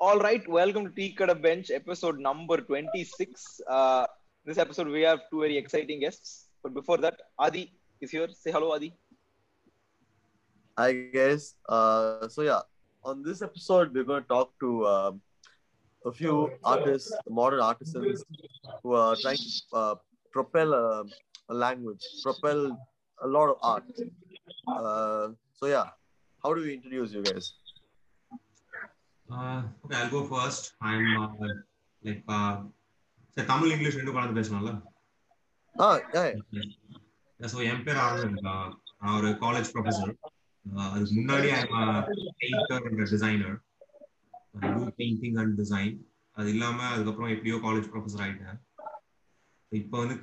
All right, welcome to Tea Cut a Bench, episode number 26. Uh, this episode, we have two very exciting guests. But before that, Adi is here. Say hello, Adi. Hi guys. Uh, so yeah, on this episode we're going to talk to um, a few artists, modern artisans who are trying to uh, propel a, a language, propel a lot of art. Uh, so yeah, how do we introduce you guys? Uh, okay, I'll go first. I'm uh, like uh, சரி Tamil English ரெண்டும் கலந்து Ah, yeah, so என் பேர் Anand uh, நான் ஒரு college professor அதுக்கு முன்னாடி I'm painter and designer do painting and design அது இல்லாம அதுக்கப்புறம் எப்படியோ காலேஜ் ப்ரொஃபஸர் ஆயிட்டேன். இப்போ வந்து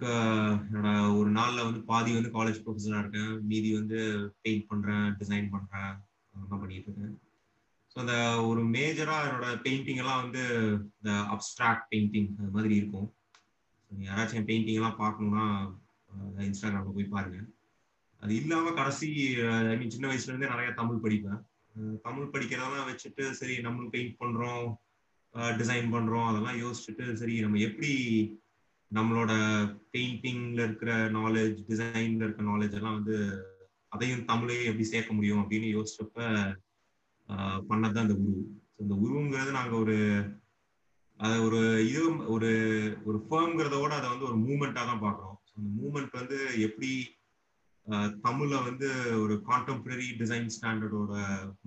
என்னோட ஒரு நாள்ல வந்து பாதி வந்து காலேஜ் ப்ரொஃபஸரா இருக்கேன். மீதி வந்து பெயிண்ட் பண்றேன் டிசைன் பண்றேன். அதெல்லாம் பண்ணிட்டு இருக்கேன். ஸோ அந்த ஒரு மேஜரா என்னோட பெயிண்டிங் எல்லாம் வந்து இந்த அப்ட்ராக்ட் பெயிண்டிங் அது மாதிரி இருக்கும். யாராச்சும் என் பெயிண்டிங் எல்லாம் பார்க்கணும்னா இன்ஸ்டாகிராம்ல போய் பாருங்க. அது இல்லாம கடைசி ஐ மீன் சின்ன வயசுல இருந்தே நிறைய தமிழ் படிப்பேன். தமிழ் படிக்கிறதெல்லாம் வச்சுட்டு சரி நம்மளும் பெயிண்ட் பண்றோம் டிசைன் பண்றோம் அதெல்லாம் யோசிச்சுட்டு சரி நம்ம எப்படி நம்மளோட பெயிண்டிங்ல இருக்கிற நாலேஜ் டிசைன்ல இருக்கிற நாலேஜ் எல்லாம் வந்து அதையும் தமிழையும் எப்படி சேர்க்க முடியும் அப்படின்னு யோசிச்சப்ப பண்ணது பண்ணதுதான் இந்த உருவு இந்த உருவுங்கிறது நாங்க ஒரு அதை ஒரு இது ஒரு ஒரு ஃபேம்ங்கிறத விட அதை வந்து ஒரு மூமெண்ட்டாக தான் பார்க்குறோம். ஸோ அந்த மூமெண்ட் வந்து எப்படி தமிழில் வந்து ஒரு கான்டெம்பரரி டிசைன் ஸ்டாண்டர்டோட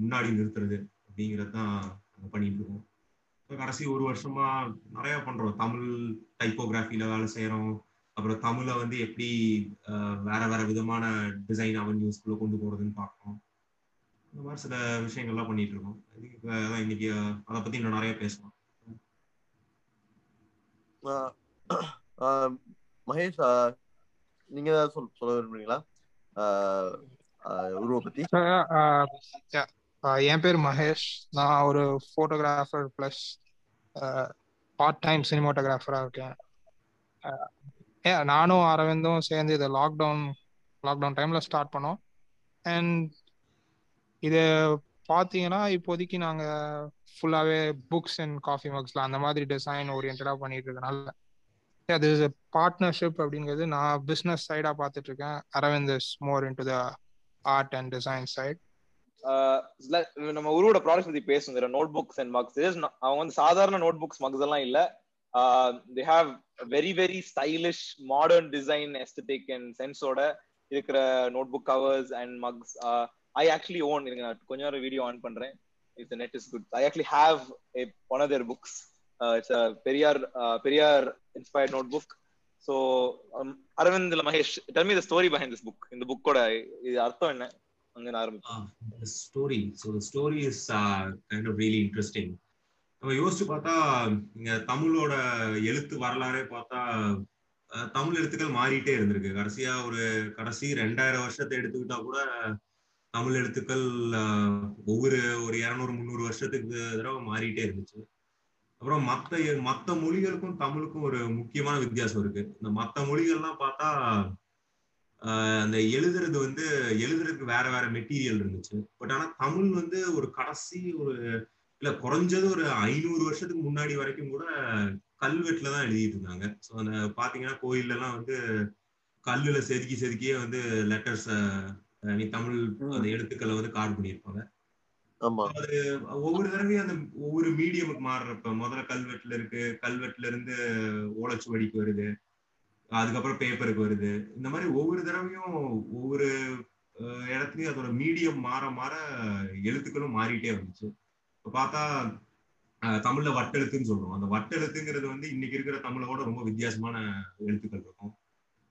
முன்னாடி நிறுத்துறது அப்படிங்கிறது தான் நாங்கள் பண்ணிட்டு இருக்கோம். கடைசி ஒரு வருஷமா நிறைய பண்றோம். தமிழ் டைப்போகிராஃபில வேலை செய்யறோம் அப்புறம் தமிழை வந்து எப்படி வேற வேற விதமான டிசைன் அவென்யூஸ்குள்ள கொண்டு போறதுன்னு பார்க்குறோம். இந்த மாதிரி சில விஷயங்கள்லாம் பண்ணிட்டு இருக்கோம் அதான் இன்னைக்கு அதை பத்தி இன்னும் நிறைய பேசலாம் மகேஷ் நீங்க ஏதாவது சொல் சொல்ல விரும்புறீங்களா? உருவ பத்தி. என் பேர் மகேஷ். நான் ஒரு ஃபோட்டோகிராஃபர் ப்ளஸ் பார்ட் டைம் சினிமோட்டோகிராஃபராக இருக்கேன். நானும் அரவிந்தும் சேர்ந்து இதை லாக்டவுன் லாக்டவுன் டைமில் ஸ்டார்ட் பண்ணோம். அண்ட் இது பார்த்தீங்கன்னா இப்போதைக்கு நாங்கள் ஃபுல்லாகவே புக்ஸ் அண்ட் காஃபி மக்ஸில் அந்த மாதிரி டிசைன் ஓரியன்டாக பண்ணிட்டு இருக்கனால அது இஸ் பார்ட்னர்ஷிப் அப்படிங்கிறது நான் பிஸ்னஸ் சைடாக பார்த்துட்டு இருக்கேன் Aravind is more into the art and design side நம்ம உருவோட ப்ராடக்ட் பத்தி பேசுங்கிற நோட் புக்ஸ் அண்ட் மக்ஸ் அவங்க வந்து சாதாரண நோட் புக்ஸ் மக்ஸ் எல்லாம் இல்ல. They have very very stylish modern design aesthetic and சென்ஸோட இருக்கிற notebook covers and mugs I actually own இருங்க நான் கொஞ்ச நேரம் வீடியோ ஆன் பண்றேன். If the net is good I actually have a one of their books it's Periyar Periyar inspired notebook so Aravind Mahesh tell me the story behind this book இந்த புக்கோட இது அர்த்தம் என்ன? அங்க ஆரம்பிச்சு story so the story is kind of really interesting நம்ம யோசிச்சு பார்த்தா இங்க தமிழோட எழுத்து வரலாறே பார்த்தா தமிழ் எழுத்துக்கள் மாறிட்டே இருந்திருக்கு. கடைசியா ஒரு கடைசி ரெண்டாயிரம் வருஷத்தை எடுத்துக்கிட்டா கூட தமிழ் எழுத்துக்கள் ஒவ்வொரு ஒரு இரநூறு முந்நூறு வருஷத்துக்கு தடவை மாறிட்டே இருந்துச்சு. அப்புறம் மற்ற மற்ற மொழிகளுக்கும் தமிழுக்கும் ஒரு முக்கியமான வித்தியாசம் இருக்கு. இந்த மற்ற மொழிகள்லாம் பார்த்தா அந்த எழுதுறது வந்து எழுதுறதுக்கு வேற வேற மெட்டீரியல் இருந்துச்சு. பட் ஆனா தமிழ் வந்து ஒரு கடைசி ஒரு இல்ல குறைஞ்சது ஒரு ஐநூறு வருஷத்துக்கு முன்னாடி வரைக்கும் கூட கல்வெட்டுல தான் எழுதிட்டு இருந்தாங்க. ஸோ அந்த பாத்தீங்கன்னா கோயில்ல எல்லாம் வந்து கல்லுல செதுக்கி செதுக்கியே வந்து லெட்டர்ஸ் நீ தமிழ் அந்த எழுத்துக்களை வந்து கார்டு பண்ணியிருப்பாங்க. ஆமா. ஒவ்வொரு தடவையும் அந்த ஒவ்வொரு மீடியமுக்கு மாறுறப்ப முதல்ல கல்வெட்டுல இருக்கு கல்வெட்டுல இருந்து ஓலைச்சுவடிக்கு வருது அதுக்கப்புறம் பேப்பருக்கு வருது. இந்த மாதிரி ஒவ்வொரு தடவையும் ஒவ்வொரு இடத்துலயும் அதோட மீடியம் மாற மாற எழுத்துக்களும் மாறிட்டே வந்துச்சு. இப்ப பார்த்தா தமிழ்ல வட்டெழுத்துன்னு சொல்றோம். அந்த வட்டெழுத்துங்கிறது வந்து இன்னைக்கு இருக்கிற தமிழோட ரொம்ப வித்தியாசமான எழுத்துக்கள் இருக்கும்.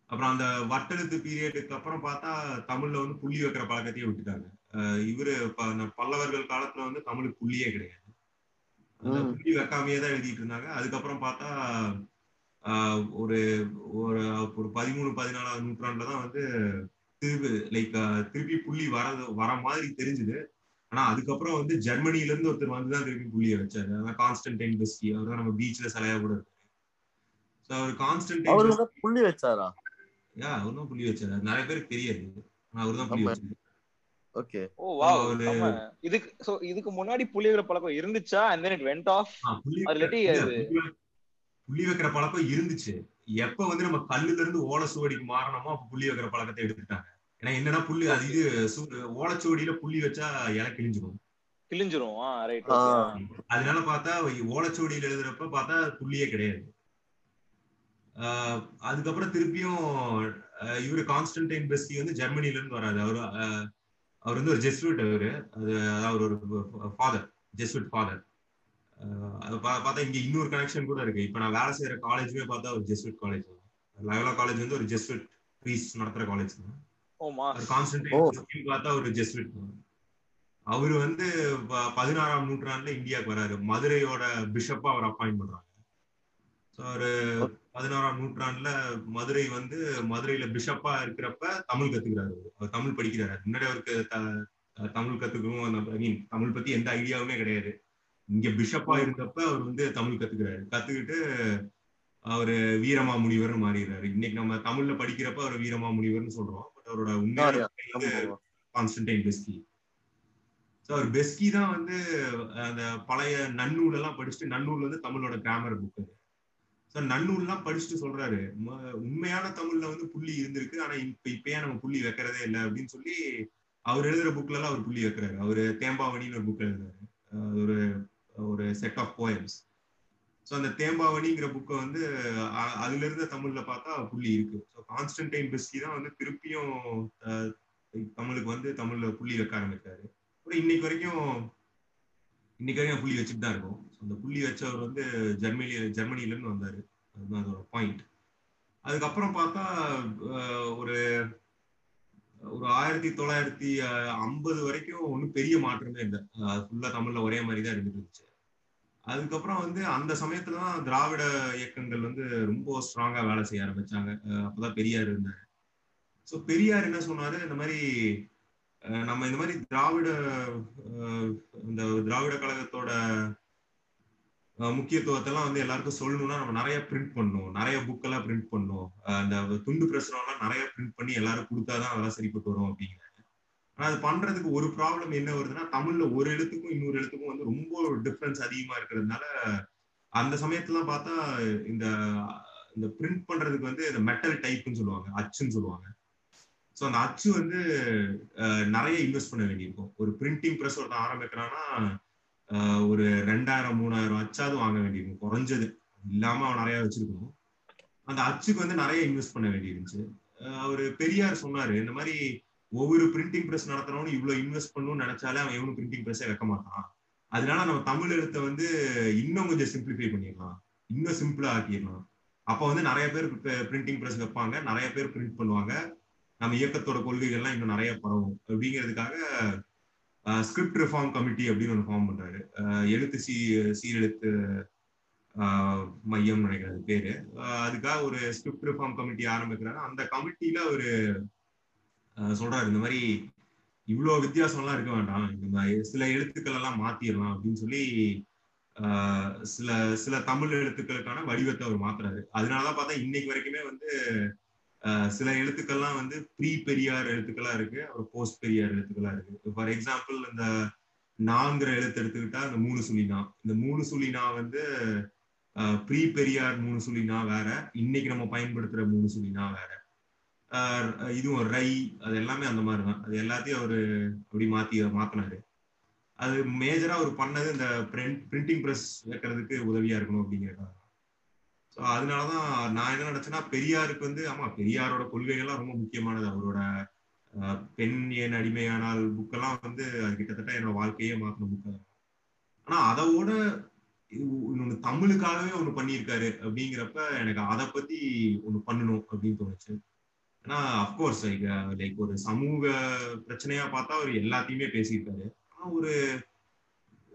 அப்புறம் அந்த வட்டெழுத்து பீரியடுக்கு அப்புறம் பார்த்தா தமிழ்ல வந்து புள்ளி வைக்கிற பழக்கத்தையே விட்டுட்டாங்க. இவரு பல்லவர்கள் காலத்துல வந்து தமிழுக்கு புள்ளியே கிடையாது. புள்ளி வைக்காமையே தான் எழுதிட்டு இருந்தாங்க. அதுக்கப்புறம் பார்த்தா ஒரு ஒரு ஒரு பதிமூணு பதினாலாவது நூற்றாண்டுல தான் வந்து திருப்பி லைக் திருப்பி புள்ளி வரது வர மாதிரி தெரிஞ்சுது. ஆனா அதுக்கப்புறம் வந்து ஜெர்மனில இருந்து ஒருத்தர் வந்து தான் திருப்பி புள்ளியை வச்சாரு. அதான் கான்ஸ்டன்டைன் பெஸ்கி. அவர் தான் நம்ம பீச்ல சிலையா கூட இருக்காரு. ஸோ அவர் கான்ஸ்டன்டைன் புள்ளி வச்சாரா? யா அவர் தான் புள்ளி வச்சாரு நிறைய பேருக்கு தெரியாது. ஆனா அவர் தான் புள்ளி. வச்சாரு ஓகே. Oh wow. இதுக்கு சோ இதுக்கு முன்னாடி புள்ளி வைக்கிற பழக்கம் இருந்துச்சா? And then it went off? ஆ, புள்ளி அது புள்ளி வைக்கிற பழக்கம் இருந்துச்சு. எப்ப வந்து நம்ம கல்லுல இருந்து ஓலைச்சுவடிக்கு மாறணுமோ அப்ப புள்ளி வைக்கிற பழக்கத்தை எடுத்துட்டாங்க ஏன்னா என்னன்னா புள்ளி அது இது ஓலைச்சுவடியில புள்ளி வச்சா இலை கிழிஞ்சிடும் கிழிஞ்சிரும். அதனால பார்த்தா ஓலைச்சுவடியில எழுதுறப்ப பார்த்தா புள்ளியே கிடையாது. அதுக்கப்புறம் திருப்பியும் இவரு கான்ஸ்டன்டைன் பெஸ்கி வந்து ஜெர்மனில இருந்து வராது அவரு அவர் வந்து ஒரு ஜெஸ்விட் அவரு. அது அவர் ஒரு ஃபாதர் ஜெஸ்விட் ஃபாதர் அது பா- பார்த்தா இங்க இன்னொரு கனெக்ஷன் கூட இருக்கு. இப்ப நான் வேலை செய்யற காலேஜுமே பார்த்தா ஒரு ஜெஸ்விட் காலேஜ் லயோலா காலேஜ் வந்து ஒரு ஜெஸ்விட் ப்ரீஸ் நடத்துற காலேஜ் கான்ஸ்டன்டைன் பார்த்தா ஒரு ஜெஸ்விட் அவர் வந்து ப- பதினாறாம் நூற்றாண்டுல இந்தியாவுக்கு வராரு. மதுரையோட பிஷப்பா அவர் அப்பாயிண்ட் பண்றாங்க. ஸோ அவரு பதினாறாம் நூற்றாண்டுல மதுரை வந்து மதுரையில பிஷப்பா இருக்கிறப்ப தமிழ் கத்துக்கிறாரு அவரு. தமிழ் படிக்கிறாரு. முன்னாடி அவருக்கு தமிழ் கத்துக்கணும் ஐ மீன் தமிழ் பத்தி எந்த ஐடியாவுமே கிடையாது. இங்க பிஷப்பா இருந்தப்ப அவர் வந்து தமிழ் கத்துக்கிறாரு. கத்துக்கிட்டு அவரு வீரமா முனிவர்னு மாறிடுறாரு. இன்னைக்கு நம்ம தமிழ்ல படிக்கிறப்ப அவர் வீரமா முனிவர்னு சொல்றோம். பட் அவரோட உண்மையான கான்ஸ்டன்டைன் பெஸ்கி. ஸோ அவர் பெஸ்கி தான் வந்து அந்த பழைய நன்னூல் எல்லாம் படிச்சுட்டு நன்னூல் வந்து தமிழோட கிராமர் புக் அது. நல்லூர்லாம் படிச்சுட்டு சொல்றாரு. ம- உண்மையான தமிழ்ல வந்து புள்ளி இருந்திருக்கு. ஆனா இப்ப இப்பயே நம்ம புள்ளி வைக்கிறதே இல்லை அப்படின்னு சொல்லி அவர் எழுதுற புக்ல எல்லாம் அவர் புள்ளி வைக்கிறாரு. அவரு தேம்பாவணின்னு ஒரு புக் எழுதுறாரு. ஒரு ஒரு செட் ஆஃப் போயம்ஸ் ஸோ அந்த தேம்பாவணிங்கிற புக்கை வந்து அ- அதுல இருந்த தமிழ்ல பார்த்தா புள்ளி இருக்கு. ஸோ கான்ஸ்டன்டைன் பெஸ்கி தான் வந்து திருப்பியும் தமிழுக்கு வந்து தமிழ்ல புள்ளி வைக்க ஆரம்பிச்சாரு. அப்புறம் இன்னைக்கு வரைக்கும் இன்னைக்கு வரைக்கும் புள்ளி வச்சுட்டு தான் இருக்கும். அந்த புள்ளி வச்சவர் வந்து ஜெர்மனி ஜெர்மனிலேருந்து வந்தார். அதுதான் அதோட பாயிண்ட் அதுக்கப்புறம் பார்த்தா அஹ், ஒரு ஒரு ஆயிரத்தி தொள்ளாயிரத்தி ஐம்பது வரைக்கும் ஒன்றும் பெரிய மாற்றமே இல்லை. ஃபுல்லா தமிழ்ல ஒரே மாதிரி தான் இருந்துட்டு இருந்துச்சு. அதுக்கப்புறம் வந்து அந்த சமயத்துல தான் திராவிட இயக்கங்கள் வந்து ரொம்ப ஸ்ட்ராங்கா வேலை செய்ய ஆரம்பிச்சாங்க. அப்பதான் பெரியார் இருந்தாரு. ஸோ பெரியார் என்ன சொன்னாரு? இந்த மாதிரி நம்ம இந்த மாதிரி திராவிட இந்த திராவிட கழகத்தோட முக்கியத்துவத்தெல்லாம் வந்து எல்லாருக்கும் சொல்லணும்னா நம்ம நிறைய பிரிண்ட் பண்ணணும் நிறைய புக் எல்லாம் பிரிண்ட் பண்ணணும் அந்த துண்டு பிரசுரம்லாம் நிறைய பிரிண்ட் பண்ணி எல்லாரும் கொடுத்தாதான் அதெல்லாம் சரிப்பட்டு வரும் அப்படிங்கிறாங்க. ஆனா அது பண்றதுக்கு ஒரு ப்ராப்ளம் என்ன வருதுன்னா தமிழ்ல ஒரு எழுத்துக்கும் இன்னொரு எழுத்துக்கும் வந்து ரொம்ப டிஃபரன்ஸ் அதிகமா இருக்கிறதுனால அந்த சமயத்துலாம் பார்த்தா இந்த இந்த பிரிண்ட் பண்றதுக்கு வந்து இந்த மெட்டல் டைப்னு சொல்லுவாங்க அச்சுன்னு சொல்லுவாங்க. ஸோ அந்த அச்சு வந்து நிறைய இன்வெஸ்ட் பண்ண வேண்டியிருக்கும். ஒரு பிரிண்டிங் ப்ரெஸ் ஒருத்தன் ஆரம்பிக்கிறான்னா ஒரு ரெண்டாயிரம் மூணாயிரம் அச்சாவது வாங்க வேண்டியிருக்கும். குறைஞ்சது. இல்லாம அவன் நிறைய வச்சிருக்கணும். அந்த அச்சுக்கு வந்து நிறைய இன்வெஸ்ட் பண்ண வேண்டியிருந்துச்சு. அவர் அவரு பெரியார் சொன்னாரு இந்த மாதிரி ஒவ்வொரு பிரிண்டிங் ப்ரெஸ் நடத்துறவனும் இவ்வளவு இன்வெஸ்ட் பண்ணணும்னு நினைச்சாலே அவன் எவனும் பிரிண்டிங் ப்ரெஸ்ஸே வைக்க மாட்டான். அதனால நம்ம தமிழ் எழுத்தை வந்து இன்னும் கொஞ்சம் சிம்பிளிஃபை பண்ணிடலாம். இன்னும் சிம்பிளா ஆக்கிடலாம். அப்ப வந்து நிறைய பேர் பிரிண்டிங் ப்ரெஸ் வைப்பாங்க. நிறைய பேர் பிரிண்ட் பண்ணுவாங்க. நம்ம இயக்கத்தோட கொள்கைகள்லாம் இன்னும் நிறைய பரவும். அப்படிங்கிறதுக்காக ஸ்கிரிப்ட் ரிஃபார்ம் கமிட்டி அப்படின்னு ஒன்று ஃபார்ம் பண்றாரு. எழுத்து சீ சீரெழுத்து ஆஹ் மையம் நினைக்கிறது பேரு. அதுக்காக ஒரு ஸ்கிரிப்ட் ரிஃபார்ம் கமிட்டி ஆரம்பிக்கிறாரு. அந்த கமிட்டியில ஒரு சொல்றாரு இந்த மாதிரி இவ்வளோ வித்தியாசம்லாம் இருக்க வேண்டாம். இந்த மாதிரி சில எழுத்துக்கள் எல்லாம் மாத்திரலாம். அப்படின்னு சொல்லி சில சில தமிழ் எழுத்துக்களுக்கான வடிவத்தை அவர் மாத்துறாரு. அதனாலதான் பார்த்தா இன்னைக்கு வரைக்குமே வந்து சில எழுத்துக்கள்லாம் வந்து ப்ரீ பெரியார் எழுத்துக்களா இருக்கு அப்புறம் போஸ்ட் பெரியார் எழுத்துக்களா இருக்கு. ஃபார் எக்ஸாம்பிள் இந்த நாங்கிற எழுத்து எடுத்துக்கிட்டா இந்த மூணு சுழினா இந்த மூணு சுழினா வந்து ப்ரீ பெரியார் மூணு சுழினா வேற இன்னைக்கு நம்ம பயன்படுத்துற மூணு சுழினா வேற. ஆஹ் இதுவும் ரை அது எல்லாமே அந்த மாதிரி தான் அது எல்லாத்தையும் அவரு அப்படி மாத்தி மாத்தினாரு. அது மேஜரா அவர் பண்ணது இந்த பிரிண்ட் பிரிண்டிங் ப்ரெஸ் வைக்கிறதுக்கு உதவியா இருக்கணும் அப்படிங்கிறதா ஸோ அதனாலதான் நான் என்ன நினைச்சேன்னா பெரியாருக்கு வந்து ஆமா பெரியாரோட கொள்கைகள்லாம் ரொம்ப முக்கியமானது. அவரோட பெண் ஏன் அடிமையானால் புக்கெல்லாம் வந்து அது கிட்டத்தட்ட என்னோட வாழ்க்கையே மாத்தின புக்கு ஆனா அதோட இன்னொன்னு தமிழுக்காகவே ஒண்ணு பண்ணியிருக்காரு அப்படிங்கிறப்ப எனக்கு அதை பத்தி ஒண்ணு பண்ணணும் அப்படின்னு தோணுச்சு. ஏன்னா அப்கோர்ஸ் லைக் லைக் ஒரு சமூக பிரச்சனையா பார்த்தா அவர் எல்லாத்தையுமே பேசியிருக்காரு. ஆனா ஒரு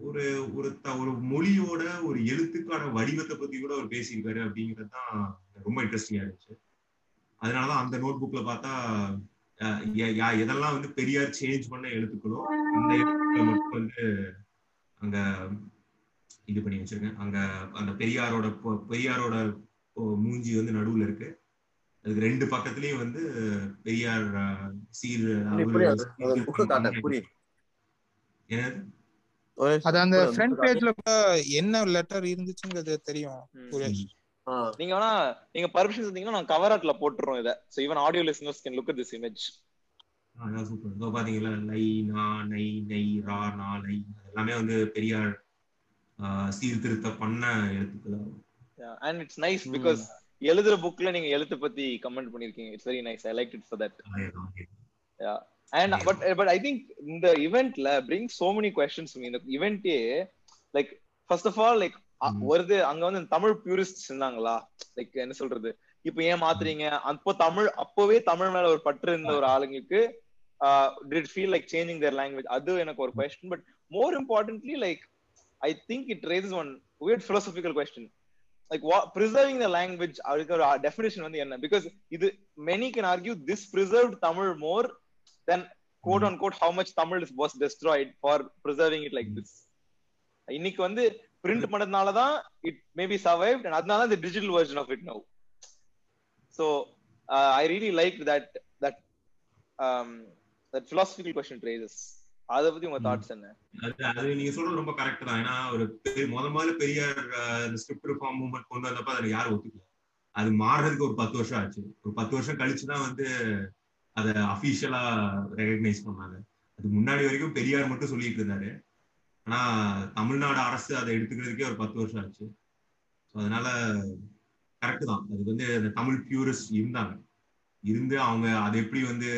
ஒரு ஒரு த ஒரு மொழியோட ஒரு எழுத்துக்கான வடிவத்தை பத்தி கூட அவர் பேசியிருக்காரு அப்படிங்கிறது தான் ரொம்ப இன்ட்ரெஸ்டிங்கா இருந்துச்சு. அதனாலதான் அந்த நோட் புக்ல பார்த்தா எதெல்லாம் வந்து பெரியார் சேஞ்ச் பண்ண எழுத்துக்களோ இந்த எழுத்துக்களை மட்டும் வந்து அங்க இது பண்ணி வச்சிருக்கேன். அங்க அந்த பெரியாரோட பெரியாரோட மூஞ்சி வந்து நடுவுல இருக்கு. அதுக்கு ரெண்டு பக்கத்துலயும் வந்து பெரியார் சீர் அந்த என்னது? அது அந்த புரி, ஃப்ரண்ட். பேஜ்ல கூட என்ன லெட்டர் இருந்துச்சுங்கிறது தெரியும் நீங்க வேணா நீங்க பர்மிஷன் இருந்தீங்கன்னா நான் கவர் ஆர்ட்ல போட்டுறோம் இத. So even audio listeners can look at this image அதான் சூப்பர் இதோ பாத்தீங்களா லை நா நை நை ரா நா லை. எல்லாமே வந்து பெரியார் அஹ், சீர்திருத்தம் பண்ண எழுத்துக்கள் அண்ட் இட்ஸ் நைஸ். பிகாஸ் எழுதுற புக்ல நீங்க எழுத்து பத்தி கமெண்ட் பண்ணிருக்கீங்க. It's very nice I like it for that and. But but I think இந்த இவெண்ட்ல பிரிங் சோ மெனி கொஸ்டின்ஸ் இந்த இவெண்ட்டே like first of all like. வருது அங்க வந்து தமிழ் பியூரிஸ்ட் இருந்தாங்களா? லைக் என்ன சொல்றது? இப்போ ஏன் மாத்துறீங்க? அப்போ தமிழ் அப்பவே தமிழ் மேல ஒரு பற்று இருந்த ஒரு ஆளுங்களுக்கு did feel like changing their language அது எனக்கு ஒரு question but more importantly like I think it raises one weird philosophical question. Like what preserving the language அதுக்கு ஒரு definition வந்து என்ன? Because இது many can argue this preserved tamil more than quote unquote how much tamil is- was destroyed for preserving it like this இன்னைக்கு வந்து print பண்ணதுனால தான் it maybe survived and அதனால the digital version of it now so uh, i really liked that that um that philosophical question it raises அத பத்தி உங்க. Thoughts என்ன அது அது நீங்க சொல்றது ரொம்ப கரெக்ட் தான் ஏன்னா ஒரு பெரிய- முத முதல்ல பெரியார் இந்த ஸ்கிரிப்ட் ரிஃபார்ம் மூவ்மெண்ட் கொண்டு வந்தப்ப அதுல யாரும் ஒத்துக்கல அது மாறுறதுக்கு ஒரு பத்து வருஷம் ஆச்சு ஒரு பத்து வருஷம் கழிச்சு தான் வந்து அதை அஃபிஷியலா ரெகக்னைஸ் பண்ணாங்க. அது முன்னாடி வரைக்கும் பெரியார் மட்டும் சொல்லிட்டு இருந்தாரு. ஆனா தமிழ்நாடு அரசு அதை எடுத்துக்கிறதுக்கே ஒரு பத்து வருஷம் ஆச்சு. ஸோ அதனால கரெக்ட் தான். அது வந்து அந்த தமிழ் பியூரிஸ்ட் இருந்தாங்க. இருந்து அவங்க அதை எப்படி வந்து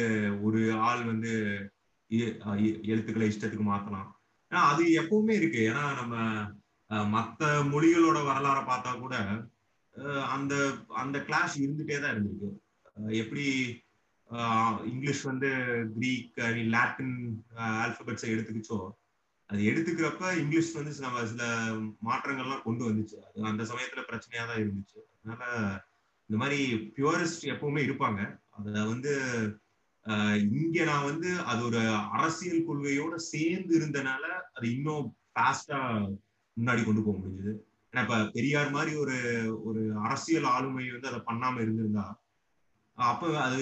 ஒரு ஆள் வந்து எழுத்துக்களை இஷ்டத்துக்கு மாத்தலாம். ஏன்னா அது எப்பவுமே இருக்கு. ஏன்னா நம்ம மற்ற மத்த மொழிகளோட வரலாறை பார்த்தா கூட அந்த அந்த கிளாஷ் இருந்துட்டே தான் இருந்திருக்கு. எப்படி இங்கிலீஷ் வந்து கிரீக் லாட்டின் ஆல்பபெட்ஸை எடுத்துக்கிச்சோ அது எடுத்துக்கிறப்ப இங்கிலீஷ் வந்து சில சில மாற்றங்கள்லாம் கொண்டு வந்துச்சு. அது அந்த சமயத்துல பிரச்சனையா தான் இருந்துச்சு. அதனால இந்த மாதிரி பியூரிஸ்ட் எப்பவுமே இருப்பாங்க. அதை வந்து ஆஹ் இங்க நான் வந்து அது ஒரு அரசியல் கொள்கையோட சேர்ந்து இருந்தனால அது இன்னும் ஃபாஸ்டா முன்னாடி கொண்டு போக முடிஞ்சது. ஏன்னா இப்ப பெரியார் மாதிரி ஒரு ஒரு அரசியல் ஆளுமை வந்து அதை பண்ணாம இருந்திருந்தா அப்ப அது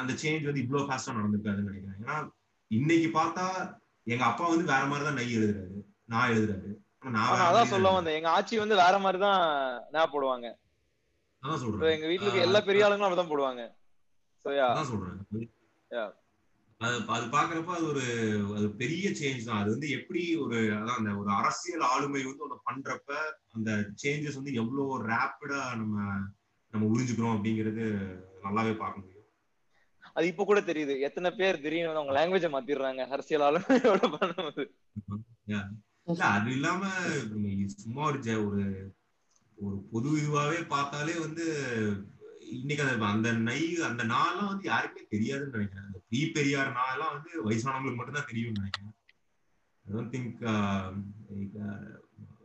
அந்த சேஞ்ச் வந்து இவ்வளவு ஃபாஸ்டா நடந்திருக்காதுன்னு நினைக்கிறேன். ஏன்னா இன்னைக்கு பார்த்தா எங்க அப்பா வந்து வேற மாதிரி தான் நை எழுதுறாரு. நான் எழுதுறாரு நான் அதான் சொல்ல வந்தேன். எங்க ஆட்சி வந்து வேற மாதிரி தான் ஞாபகம் போடுவாங்க. அதான் சொல்றேன். எங்க வீட்டுல இருக்க எல்லா பெரிய ஆளுங்களும் அப்படிதான் போடுவாங்க. அதான் சொல்றேன். அது அது பாக்குறப்ப அது ஒரு அது பெரிய சேஞ்ச் தான். அது வந்து எப்படி ஒரு அதான் அந்த ஒரு அரசியல் ஆளுமை வந்து ஒண்ணு பண்றப்ப அந்த சேஞ்சஸ் வந்து எவ்வளவு ரேப்பிடா நம்ம நம்ம உறிஞ்சுக்கிறோம் அப்படிங்கிறது நல்லாவே பார்க்க முடியும். அது இப்ப கூட தெரியுது. எத்தனை பேர் திடீர்னு வந்து அவங்க லாங்குவேஜ மாத்திடுறாங்க. அரசியல் ஆளுமையோட பண்ணும்போது. இல்ல அது இல்லாம சும்மா ஒரு ஒரு ஒரு பொது இதுவாவே பார்த்தாலே வந்து இன்னைக்கு அந்த அந்த நை அந்த நாள்லாம் வந்து யாருக்குமே தெரியாதுன்னு நினைக்கிறேன். அந்த ப்ரீ பெரியார் நாள்லாம் வந்து வயசானவங்களுக்கு மட்டும்தான் தெரியும்னு நினைக்கிறேன். ஐ டோன்ட் திங்க்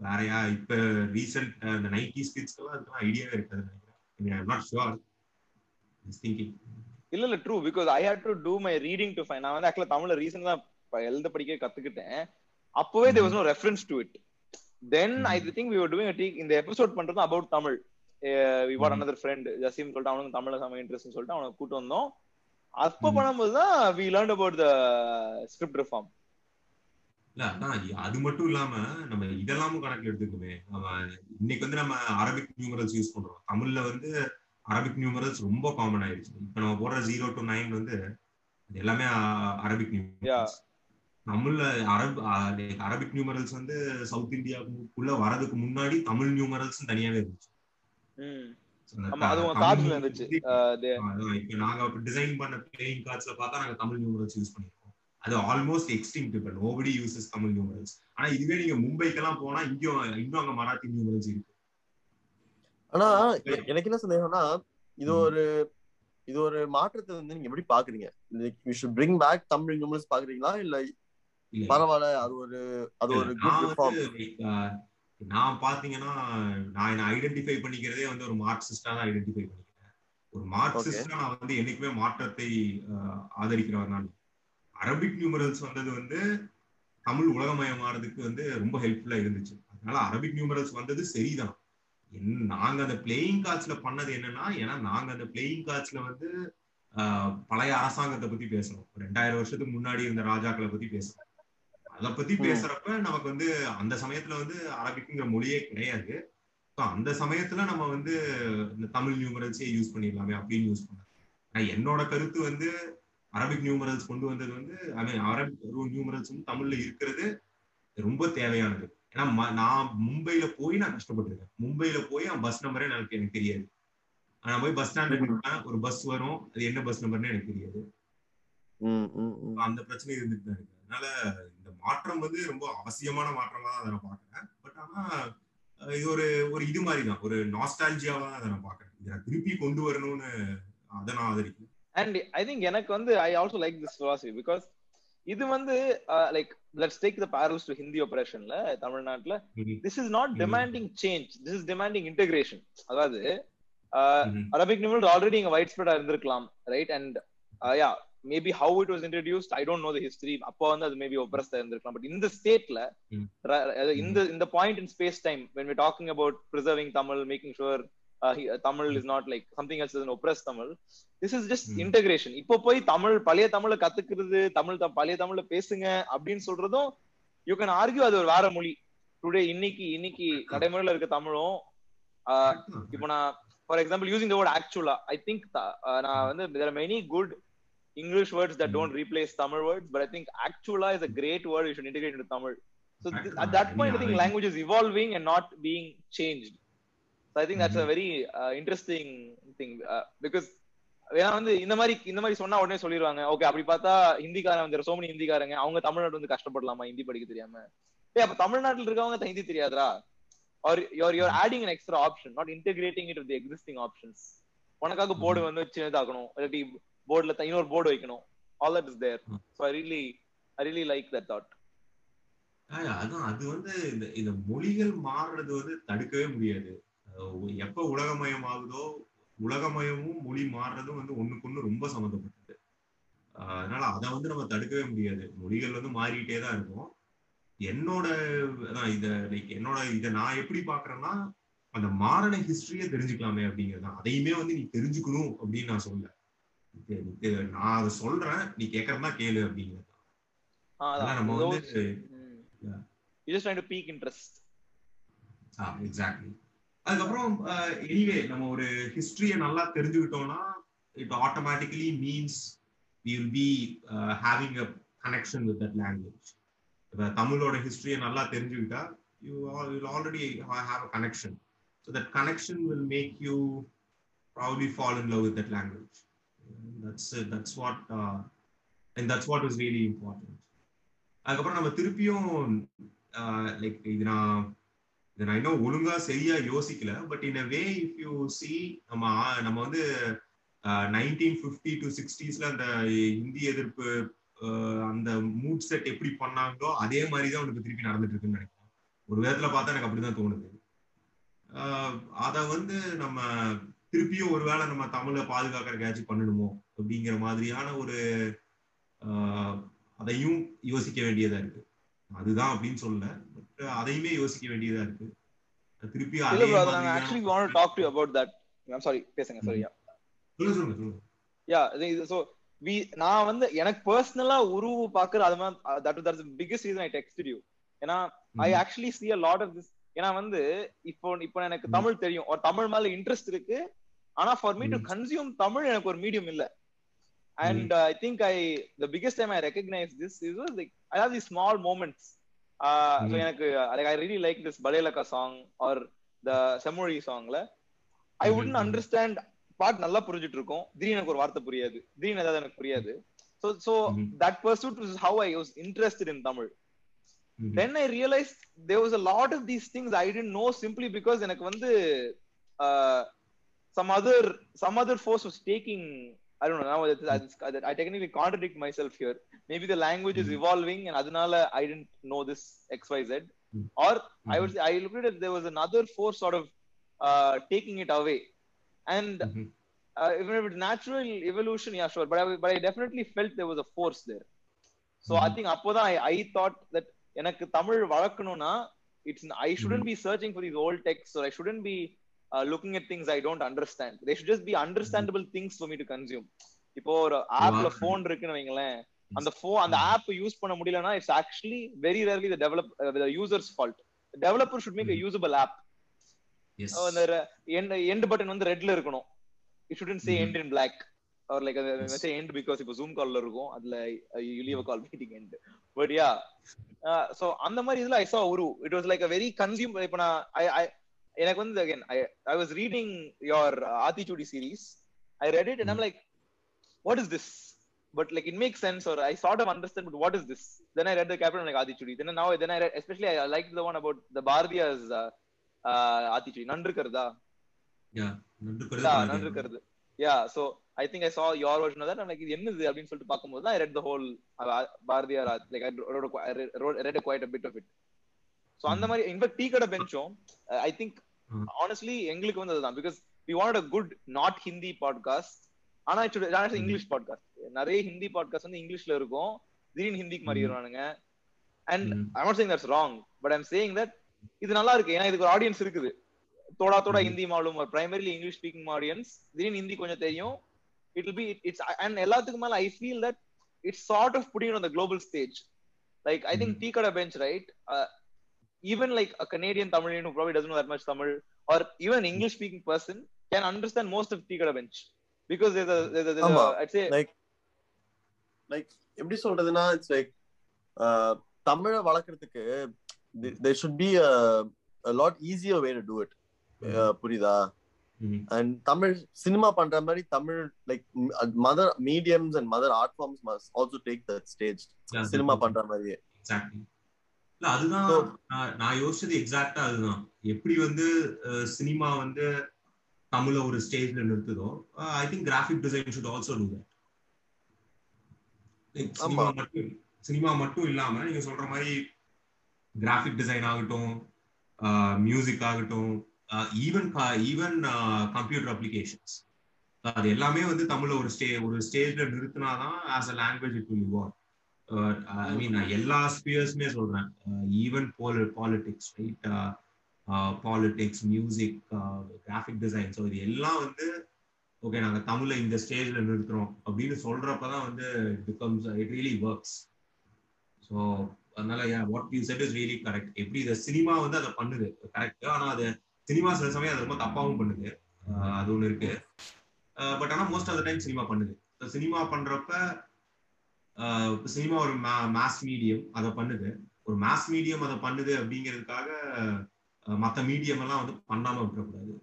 வேறயா இப்ப ரீசெண்ட் அந்த நைன்டி ஸ்கிட்ஸ்க்கெல்லாம் அதுக்கெல்லாம் ஐடியாவே இல்ல இல்ல true because I hate to do my reading to fine நான் வந்து ஆக்சுவலா தமிழ்ல ரீசன் தான் எழுத படிக்க கத்துக்கிட்டேன். அப்பவே there was no reference to it then I think we were doing the இந்த எபிசோட் பண்றது about Tamil. We what another friend Jaseem சொல்லிட்டு அவனுக்கு தமிழ்ல செம இன்ட்ரெஸ்ட் சொல்லிட்டு அவனை கூட்டு வந்தோம். அப்ப. பண்ணும்போது தான் we learn about the script reform இல்ல அதான் அது மட்டும் இல்லாம நம்ம இதெல்லாமும் கணக்குல எடுத்துக்கோமே. நம்ம இன்னைக்கு வந்து நம்ம அரபிக் நியூமரல்ஸ் யூஸ் பண்றோம். தமிழ்ல வந்து அரபிக் நியூமரல்ஸ் ரொம்ப காமன் ஆயிடுச்சு. இப்ப நம்ம போடுற ஜீரோ டு நைன் வந்து எல்லாமே அரபிக் நியூமரல்ஸ் தமிழ்ல அரபு அரபிக் நியூமரல்ஸ் வந்து சவுத் இந்தியாவுக்குள்ள வரதுக்கு முன்னாடி தமிழ் நியூமரல்ஸ் தனியாவே இருந்துச்சு. இப்ப நாங்க டிசைன் பண்ண பிளேயிங் கார்ட்ஸ்ல பார்த்தா நாங்க தமிழ் நியூமரல்ஸ் யூஸ் பண்ணிருக்கோம். அது ஆல்மோஸ்ட் எக்ஸ்டிங்க்ட் இப்ப நோபடி யூசஸ் தமிழ் நியூமரல்ஸ் ஆனா இதுவே நீங்க மும்பைக்கெல்லாம் போனா இங்கேயும் இன்னும் அங்க மராத்தி நியூமரல்ஸ் இருக்கு. ஆனா எனக்கு என்ன சந்தேகம்னா இது. ஒரு இது ஒரு மாற்றத்தை வந்து நீங்க எப்படி பாக்குறீங்க you should bring back Tamil numerals பாக்குறீங்களா இல்ல பரவாயில்ல அது ஒரு அது ஒரு குட் நான் பாத்தீங்கன்னா நான் என்ன ஐடென்டிஃபை பண்ணிக்கிறதே வந்து ஒரு மார்க்சிஸ்டா தான் ஐடென்டிஃபை பண்ணிக்கிறேன். ஒரு மார்க்சிஸ்டா நான் வந்து என்னைக்குமே மாற்றத்தை ஆஹ், ஆதரிக்கிறவர் நான் அரபிக் நியூமரல்ஸ் வந்தது வந்து தமிழ் உலகமயமானதுக்கு வந்து ரொம்ப ஹெல்ப்ஃபுல்லா இருந்துச்சு. அதனால அரபிக் நியூமரல்ஸ் வந்தது சரிதான். என்- நாங்க அந்த பிளேயிங் கார்ட்ஸ்ல பண்ணது என்னன்னா ஏன்னா நாங்க அந்த பிளேயிங் கார்ட்ஸ்ல வந்து பழைய அரசாங்கத்தை பத்தி பேசுறோம். ரெண்டாயிரம் வருஷத்துக்கு முன்னாடி இருந்த ராஜாக்களை பத்தி பேசுறோம். அதை பத்தி. பேசுறப்ப நமக்கு வந்து அந்த சமயத்துல வந்து அரபிக்குங்கிற மொழியே கிடையாது. அந்த சமயத்துல நம்ம வந்து இந்த தமிழ் நியூமரல்ஸே யூஸ் பண்ணிடலாமே அப்படின்னு யூஸ் பண்ணேன். ஆனா என்னோட கருத்து வந்து அரபிக் நியூமரல்ஸ் கொண்டு வந்தது வந்து ஐ மீன் அரபிக் நியூமரல்ஸ் வந்து தமிழ்ல இருக்கிறது ரொம்ப தேவையானது. ஏன்னா நான் மும்பைல போய் நான் கஷ்டப்பட்டிருக்கேன். மும்பைல போய் அவன் பஸ் நம்பரே எனக்கு எனக்கு தெரியாது. நான் போய் பஸ் நிற்பேன் ஒரு பஸ் வரும். அது என்ன பஸ் நம்பர்னு எனக்கு தெரியாது. அந்த பிரச்சனை இருந்துட்டு தான் இருக்கு. அதனால இந்த மாற்றம் வந்து ரொம்ப அவசியமான மாற்றமா தான் அதை நான் பாக்குறேன் பட் ஆனா இது ஒரு ஒரு இது மாதிரி தான். ஒரு நாஸ்டாலஜியாவா தான் அதை நான் பாக்குறேன் இதை திருப்பி கொண்டு வரணும்னு அதை நான் ஆதரிக்கிறேன். அண்ட் ஐ திங்க் எனக்கு வந்து I also like this philosophy because இது வந்து like let's take the parallels to Hindi ஆபரேஷன்ல தமிழ்நாட்டுல. This is not. Demanding change this is demanding integration அதாவது. அரபிக் நியூமரல் ஆல்ரெடி இங்க வைட் ஸ்ப்ரெடா இருந்திருக்கலாம் right and yeah maybe how it was introduced I don't know the history அப்போ வந்து அது maybe ஒப்ரஸ்டா இருந்திருக்கலாம். But இந்த ஸ்டேட்ல Mm. இந்த இந்த point in space time when we're talking about preserving tamil making sure uh, he- uh, tamil is not like something else is an oppressed tamil. This is just Mm. integration. இப்போ போய் தமிழ் பழைய தமிழ கத்துக்கிறது தமிழ் பழைய தமிழ்ல பேசுங்க அப்படின்னு சொல்றதும் யூ கேன் ஆர்கியூ அது ஒரு வேற மொழி. டுடே இன்னைக்கு இன்னைக்கு நடைமுறையில இருக்க தமிழும் uh, இப்போ நான் for example using the word actually I think நான் வந்து there many good English words that don't replace Tamil words but I think actually is a great word you should integrate in Tamil so at that point I think language is evolving and not being change I think that's a very interesting thing because ஏன்னா வந்து இந்த மாதிரி இந்த மாதிரி சொன்னா உடனே சொல்லிடுவாங்க okay அப்படி பார்த்தா ஹிந்திக்காரன் வந்து சோமனி ஹிந்திக்காரங்க அவங்க தமிழ்நாடு வந்து கஷ்டப்படலாமா ஹிந்தி படிக்க தெரியாம? ஏய் அப்ப தமிழ்நாட்டுல இருக்கவங்க ஹிந்தி தெரியாதா or you're you're adding an extra option not integrating it with the existing options. உனக்காக போர்டு வந்து சின்னதாக்கணும் இல்லாட்டி போர்டுல இன்னொரு போர்டு வைக்கணும். All that is there. So i really i really like that thought. ஆஹ் அதான் அது வந்து இந்த மொழிகள் மாறுறது வந்து தடுக்கவே முடியாது. எப்ப உலகமயம் ஆகுதோ உலகமயமும் மொழி மாறுறதும் வந்து ஒண்ணுக்கு ஒண்ணு ரொம்ப சம்மந்தப்பட்டது. அதனால அதை வந்து நம்ம தடுக்கவே முடியாது. மொழிகள் வந்து மாறிட்டே தான் இருக்கும். என்னோட அதான் இத லைக் என்னோட இத நான் எப்படி பாக்குறேன்னா அந்த மாறின ஹிஸ்டரியை தெரிஞ்சுக்கலாமே அப்படிங்கிறது அதையுமே வந்து நீ தெரிஞ்சுக்கணும் அப்படின்னு நான் சொல்ல நான் அதை சொல்றேன். நீ கேட்கறதா கேளு அப்படிங்கிறது. நம்ம வந்து எக்ஸாக்ட்லி அதுக்கப்புறம் எனிவே நம்ம ஒரு ஹிஸ்டரியை நல்லா தெரிஞ்சுக்கிட்டோம்னா it automatically means we will be having a connection with that language இப்போ தமிழோட ஹிஸ்டரியை நல்லா தெரிஞ்சுக்கிட்டா you will already have a connection so that connection will make you probably fall in love with that language that's that's what and that's what is really important அதுக்கப்புறம் நம்ம திருப்பியும் like இது நான் நான் இன்னும் ஒழுங்கா சரியா யோசிக்கல but in a way if you see நம்ம நம்ம வந்து நைன்டீன் ஃபிஃப்டி டு சிக்ஸ்டீஸ்ல அந்த இந்தி எதிர்ப்பு ஆஹ், அந்த மூட் செட் எப்படி பண்ணாங்களோ அதே மாதிரி தான் உனக்கு திருப்பி நடந்துட்டு இருக்குன்னு நினைக்கிறேன். ஒரு விதத்துல பார்த்தா எனக்கு அப்படிதான் தோணுது. ஆஹ், அத வந்து நம்ம திருப்பியும் ஒருவேளை நம்ம தமிழை பாதுகாக்கிறக்காச்சும் பண்ணணுமோ அப்படிங்கிற மாதிரியான ஒரு ஆஹ், அதையும் யோசிக்க வேண்டியதா இருக்கு. அதுதான் அப்படின்னு சொல்லல. அதையுமே யோசிக்க வேண்டியதா இருக்கு. திருப்பி அதே நாங்க want to talk to you about that. I'm sorry பேசுங்க sorry yeah. சொல்லுங்க சொல்லுங்க சொல்லுங்க. Yeah இது so we நான் வந்து எனக்கு பர்சனலா உருவு பாக்குற அது மாதிரி that that's the biggest reason i texted you. ஏன்னா I. Actually see a lot of this. ஏன்னா வந்து இப்போ இப்போ எனக்கு. தமிழ் தெரியும். ஒரு தமிழ் மேல இன்ட்ரெஸ்ட் இருக்கு. ஆனா for me. To. Consume Tamil எனக்கு ஒரு மீடியம் இல்ல. And I think I the biggest time I recognise this is like I have the small moments. எனக்கு I really like this Balleilakka song or the Semmozhi சாங்ல ஐ ம். Understand பாட் நல்லா புரிஞ்சிட்டு இருக்கும் திடீர்னு எனக்கு ஒரு வார்த்தை புரியாது திடீர்னு ஏதாவது எனக்கு புரியாது so so Mhm. that pursuit was how i was interested in tamil ம். then i realized there was a lot of these things i didn't know simply because எனக்கு வந்து uh, some other some other force was taking i don't know now that, that's- that i technically contradict myself here maybe the language is Mhm. evolving and adunala i didn't know this xyz Mhm. or i would say i looked at it there was another force sort of uh, taking it away and Mhm. uh, even if it's natural evolution, yeah, sure. But I, but I definitely felt there was a force there. So I Mhm. think அப்போதான் I, I thought that எனக்கு Tamil வளர்க்கணும்னா it's I shouldn't Mhm. be searching for these old texts or I shouldn't be Uh, looking at things I don't understand. They should just be understandable things for me to consume. இப்போ ஒரு ஆப்ல. Phone இருக்குன்னு வைங்களேன் அந்த phone அந்த app use பண்ண முடியலன்னா it's actually very rarely the develop the users fault developer should make Mhm. Usable app அந்த எண்ட் பட்டன் வந்து ரெட்ல இருக்கணும் it shouldn't say. End in black or like. Say end because இப்போ Zoom கால்ல இருக்கும் அதுல you leave call meeting end but yeah so அந்த மாதிரி இதுல ஐ சா உரு it was like a very consume இப்போ நான் எனக்கு வந்து again I I was reading your Aathichudi series I read it and I'm like what is this? But like it makes sense, or I sort of understand. But what is this? Then I read the captain like Adichudi. Then now, then I read, especially I, I liked the one about the Bhardiya's uh, uh, Adichudi. Nandrikarda. Yeah நன்றுக்கிறது Bharathiyar. So I think I saw your version of that. I'm like, இது என்னது அப்படின்னு சொல்லிட்டு பார்க்கும்போது தான் I read the whole uh, Bhardiya. Like I wrote, a, qui- I read, So அந்த மாதிரி in fact tea கடை பெஞ்சும் I think. Honestly எங்களுக்கு வந்து அதுதான் because we want a good not Hindi podcast ஆனா இங்கிலீஷ் பாட்காஸ்ட் நிறைய ஹிந்தி பாட்காஸ்ட் வந்து இங்கிலீஷ்ல இருக்கும். திடீர்னு ஹிந்திக்கு மாறிடுவானுங்க. And. I not saying that's wrong but I'm saying that இது நல்லா இருக்கு. ஏன்னா இதுக்கு ஒரு ஆடியன்ஸ் இருக்குது. தோடா தோடா. ஹிந்தி மாலும் பிரைமரிலி இங்கிலீஷ் ஸ்பீக்கிங் ஆடியன்ஸ் திடீர்னு ஹிந்தி கொஞ்சம் தெரியும். It will be it's and எல்லாத்துக்கும் மேல I feel that it's sort of putting on the global stage like I think. Tea கடை bench right even like a Canadian Tamilian who probably doesn't know that much Tamil, or even an English speaking person can understand most of Tea Kada Bench. Because there's a, there's a, there's ஆமா. a I'd say, like like எப்படி சொல்றதுன்னா it's like தமிழை வளர்க்கறதுக்கு there should be a a lot easier way to do it Uh, புரியுதா. And Tamil cinema பண்ற மாதிரி Tamil like mother mediums and mother art forms must also take that stage cinema. பண்ற மாதிரியே Exactly. இல்ல அதுதான் நான் யோசிச்சது எக்ஸாக்டா அதுதான். எப்படி வந்து சினிமா வந்து தமிழ ஒரு ஸ்டேஜ்ல நிறுத்துதோ I think graphic design should also do that cinema. மட்டும் சினிமா மட்டும் இல்லாம நீங்க சொல்ற மாதிரி கிராஃபிக் டிசைன் ஆகட்டும் மியூசிக் ஆகட்டும் ஈவன் ஈவன் கம்ப்யூட்டர் அப்ளிகேஷன்ஸ் அது எல்லாமே வந்து தமிழ்ல ஒரு ஸ்டே ஒரு ஸ்டேஜ்ல நிறுத்தினாதான் as a language it will evolve I mean uh, நான் எல்லா ஸ்பியர்ஸ்மே சொல்றேன். ஈவன் போல politics right politics music graphic design so இது எல்லாம் வந்து ஓகே நாங்கள் தமிழ்ல இந்த ஸ்டேஜ்ல நிறுத்துறோம். அப்படின்னு சொல்றப்ப தான் வந்து it becomes it really works so அதனால what you said is really correct எப்படி இந்த சினிமா வந்து அதை பண்ணுது? கரெக்ட் ஆனால் அது சினிமா சில சமயம் அது ரொம்ப தப்பாகவும் பண்ணுது. Uh, அது ஒன்று இருக்கு. பட் ஆனால் most of the time cinema பண்ணுது. சினிமா பண்றப்ப சினிமா ஒரு மாஸ் மீடியம் அதை பண்ணுது ஒரு மாஸ் மீடியம் அதை பண்ணுது அப்படிங்கிறதுக்காக மத்த மீடியம் எல்லாம் வந்து பண்ணாம விட்டுறக்கூடாது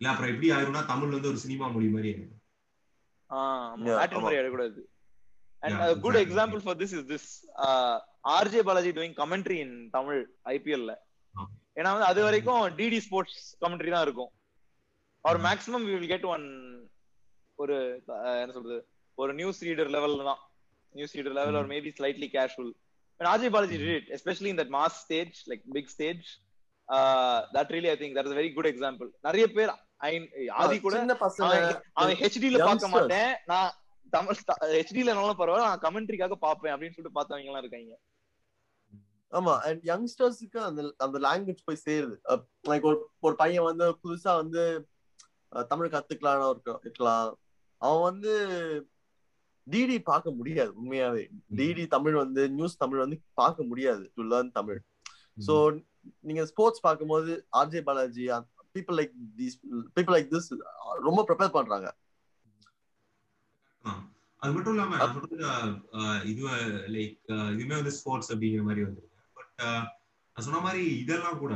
இல்ல அப்புறம் எப்படி ஆயிரும்னா தமிழ்ல வந்து ஒரு சினிமா மொழி மாதிரி ஆயிடும் Yeah, Latin ஆமா. மாதிரி எடுக்கக்கூடாது And Yeah, a good exactly. example for this is this uh, RJ Balaji doing commentary in Tamil IPL ல Ah. ஏன்னா வந்து அது வரைக்கும் டிடி ஸ்போர்ட்ஸ் கமெண்ட்ரி தான் இருக்கும் அவர். Maximum we will get one ஒரு என்ன சொல்றது ஒரு நியூஸ் ரீடர் லெவல்ல தான் நியூஸ் ரீடர் லெவல். ஒரு maybe slightly casual it, especially in that mass stage, like big stage. Uh, that really, I think, that is a very good example. நிறைய பேர் ஆதி கூட அவன் ஹெச்டில பார்க்க. மாட்டேன் நான் தமிழ் ஹெச்டில என்னாலும் பரவாயில்ல நான் கமெண்ட்ரிக்காக பார்ப்பேன் அப்படின்னு சொல்லிட்டு பார்த்தவங்க எல்லாம் இருக்காங்க ஆமா அண்ட் யங்ஸ்டர்ஸுக்கு அந்த அந்த லாங்குவேஜ் போய் சேருது லைக் ஒரு ஒரு பையன் வந்து புதுசா வந்து தமிழ் கத்துக்கலாம்னு இருக்க- இருக்கலாம் அவன் வந்து டிடி பார்க்க முடியாது உண்மையாவே. டிடி தமிழ் வந்து நியூஸ் தமிழ் வந்து பார்க்க முடியாது டு லேர்ன் தமிழ். சோ நீங்க ஸ்போர்ட்ஸ் பார்க்கும்போது RJ Balaji people like these people like this ரொம்ப ப்ரிப்பேர் பண்றாங்க. அது மட்டும் இல்லாம இது லைக் இதுவுமே வந்து ஸ்போர்ட்ஸ் அப்படிங்கிற மாதிரி வந்துருக்கு. பட் நான் சொன்ன மாதிரி இதெல்லாம் கூட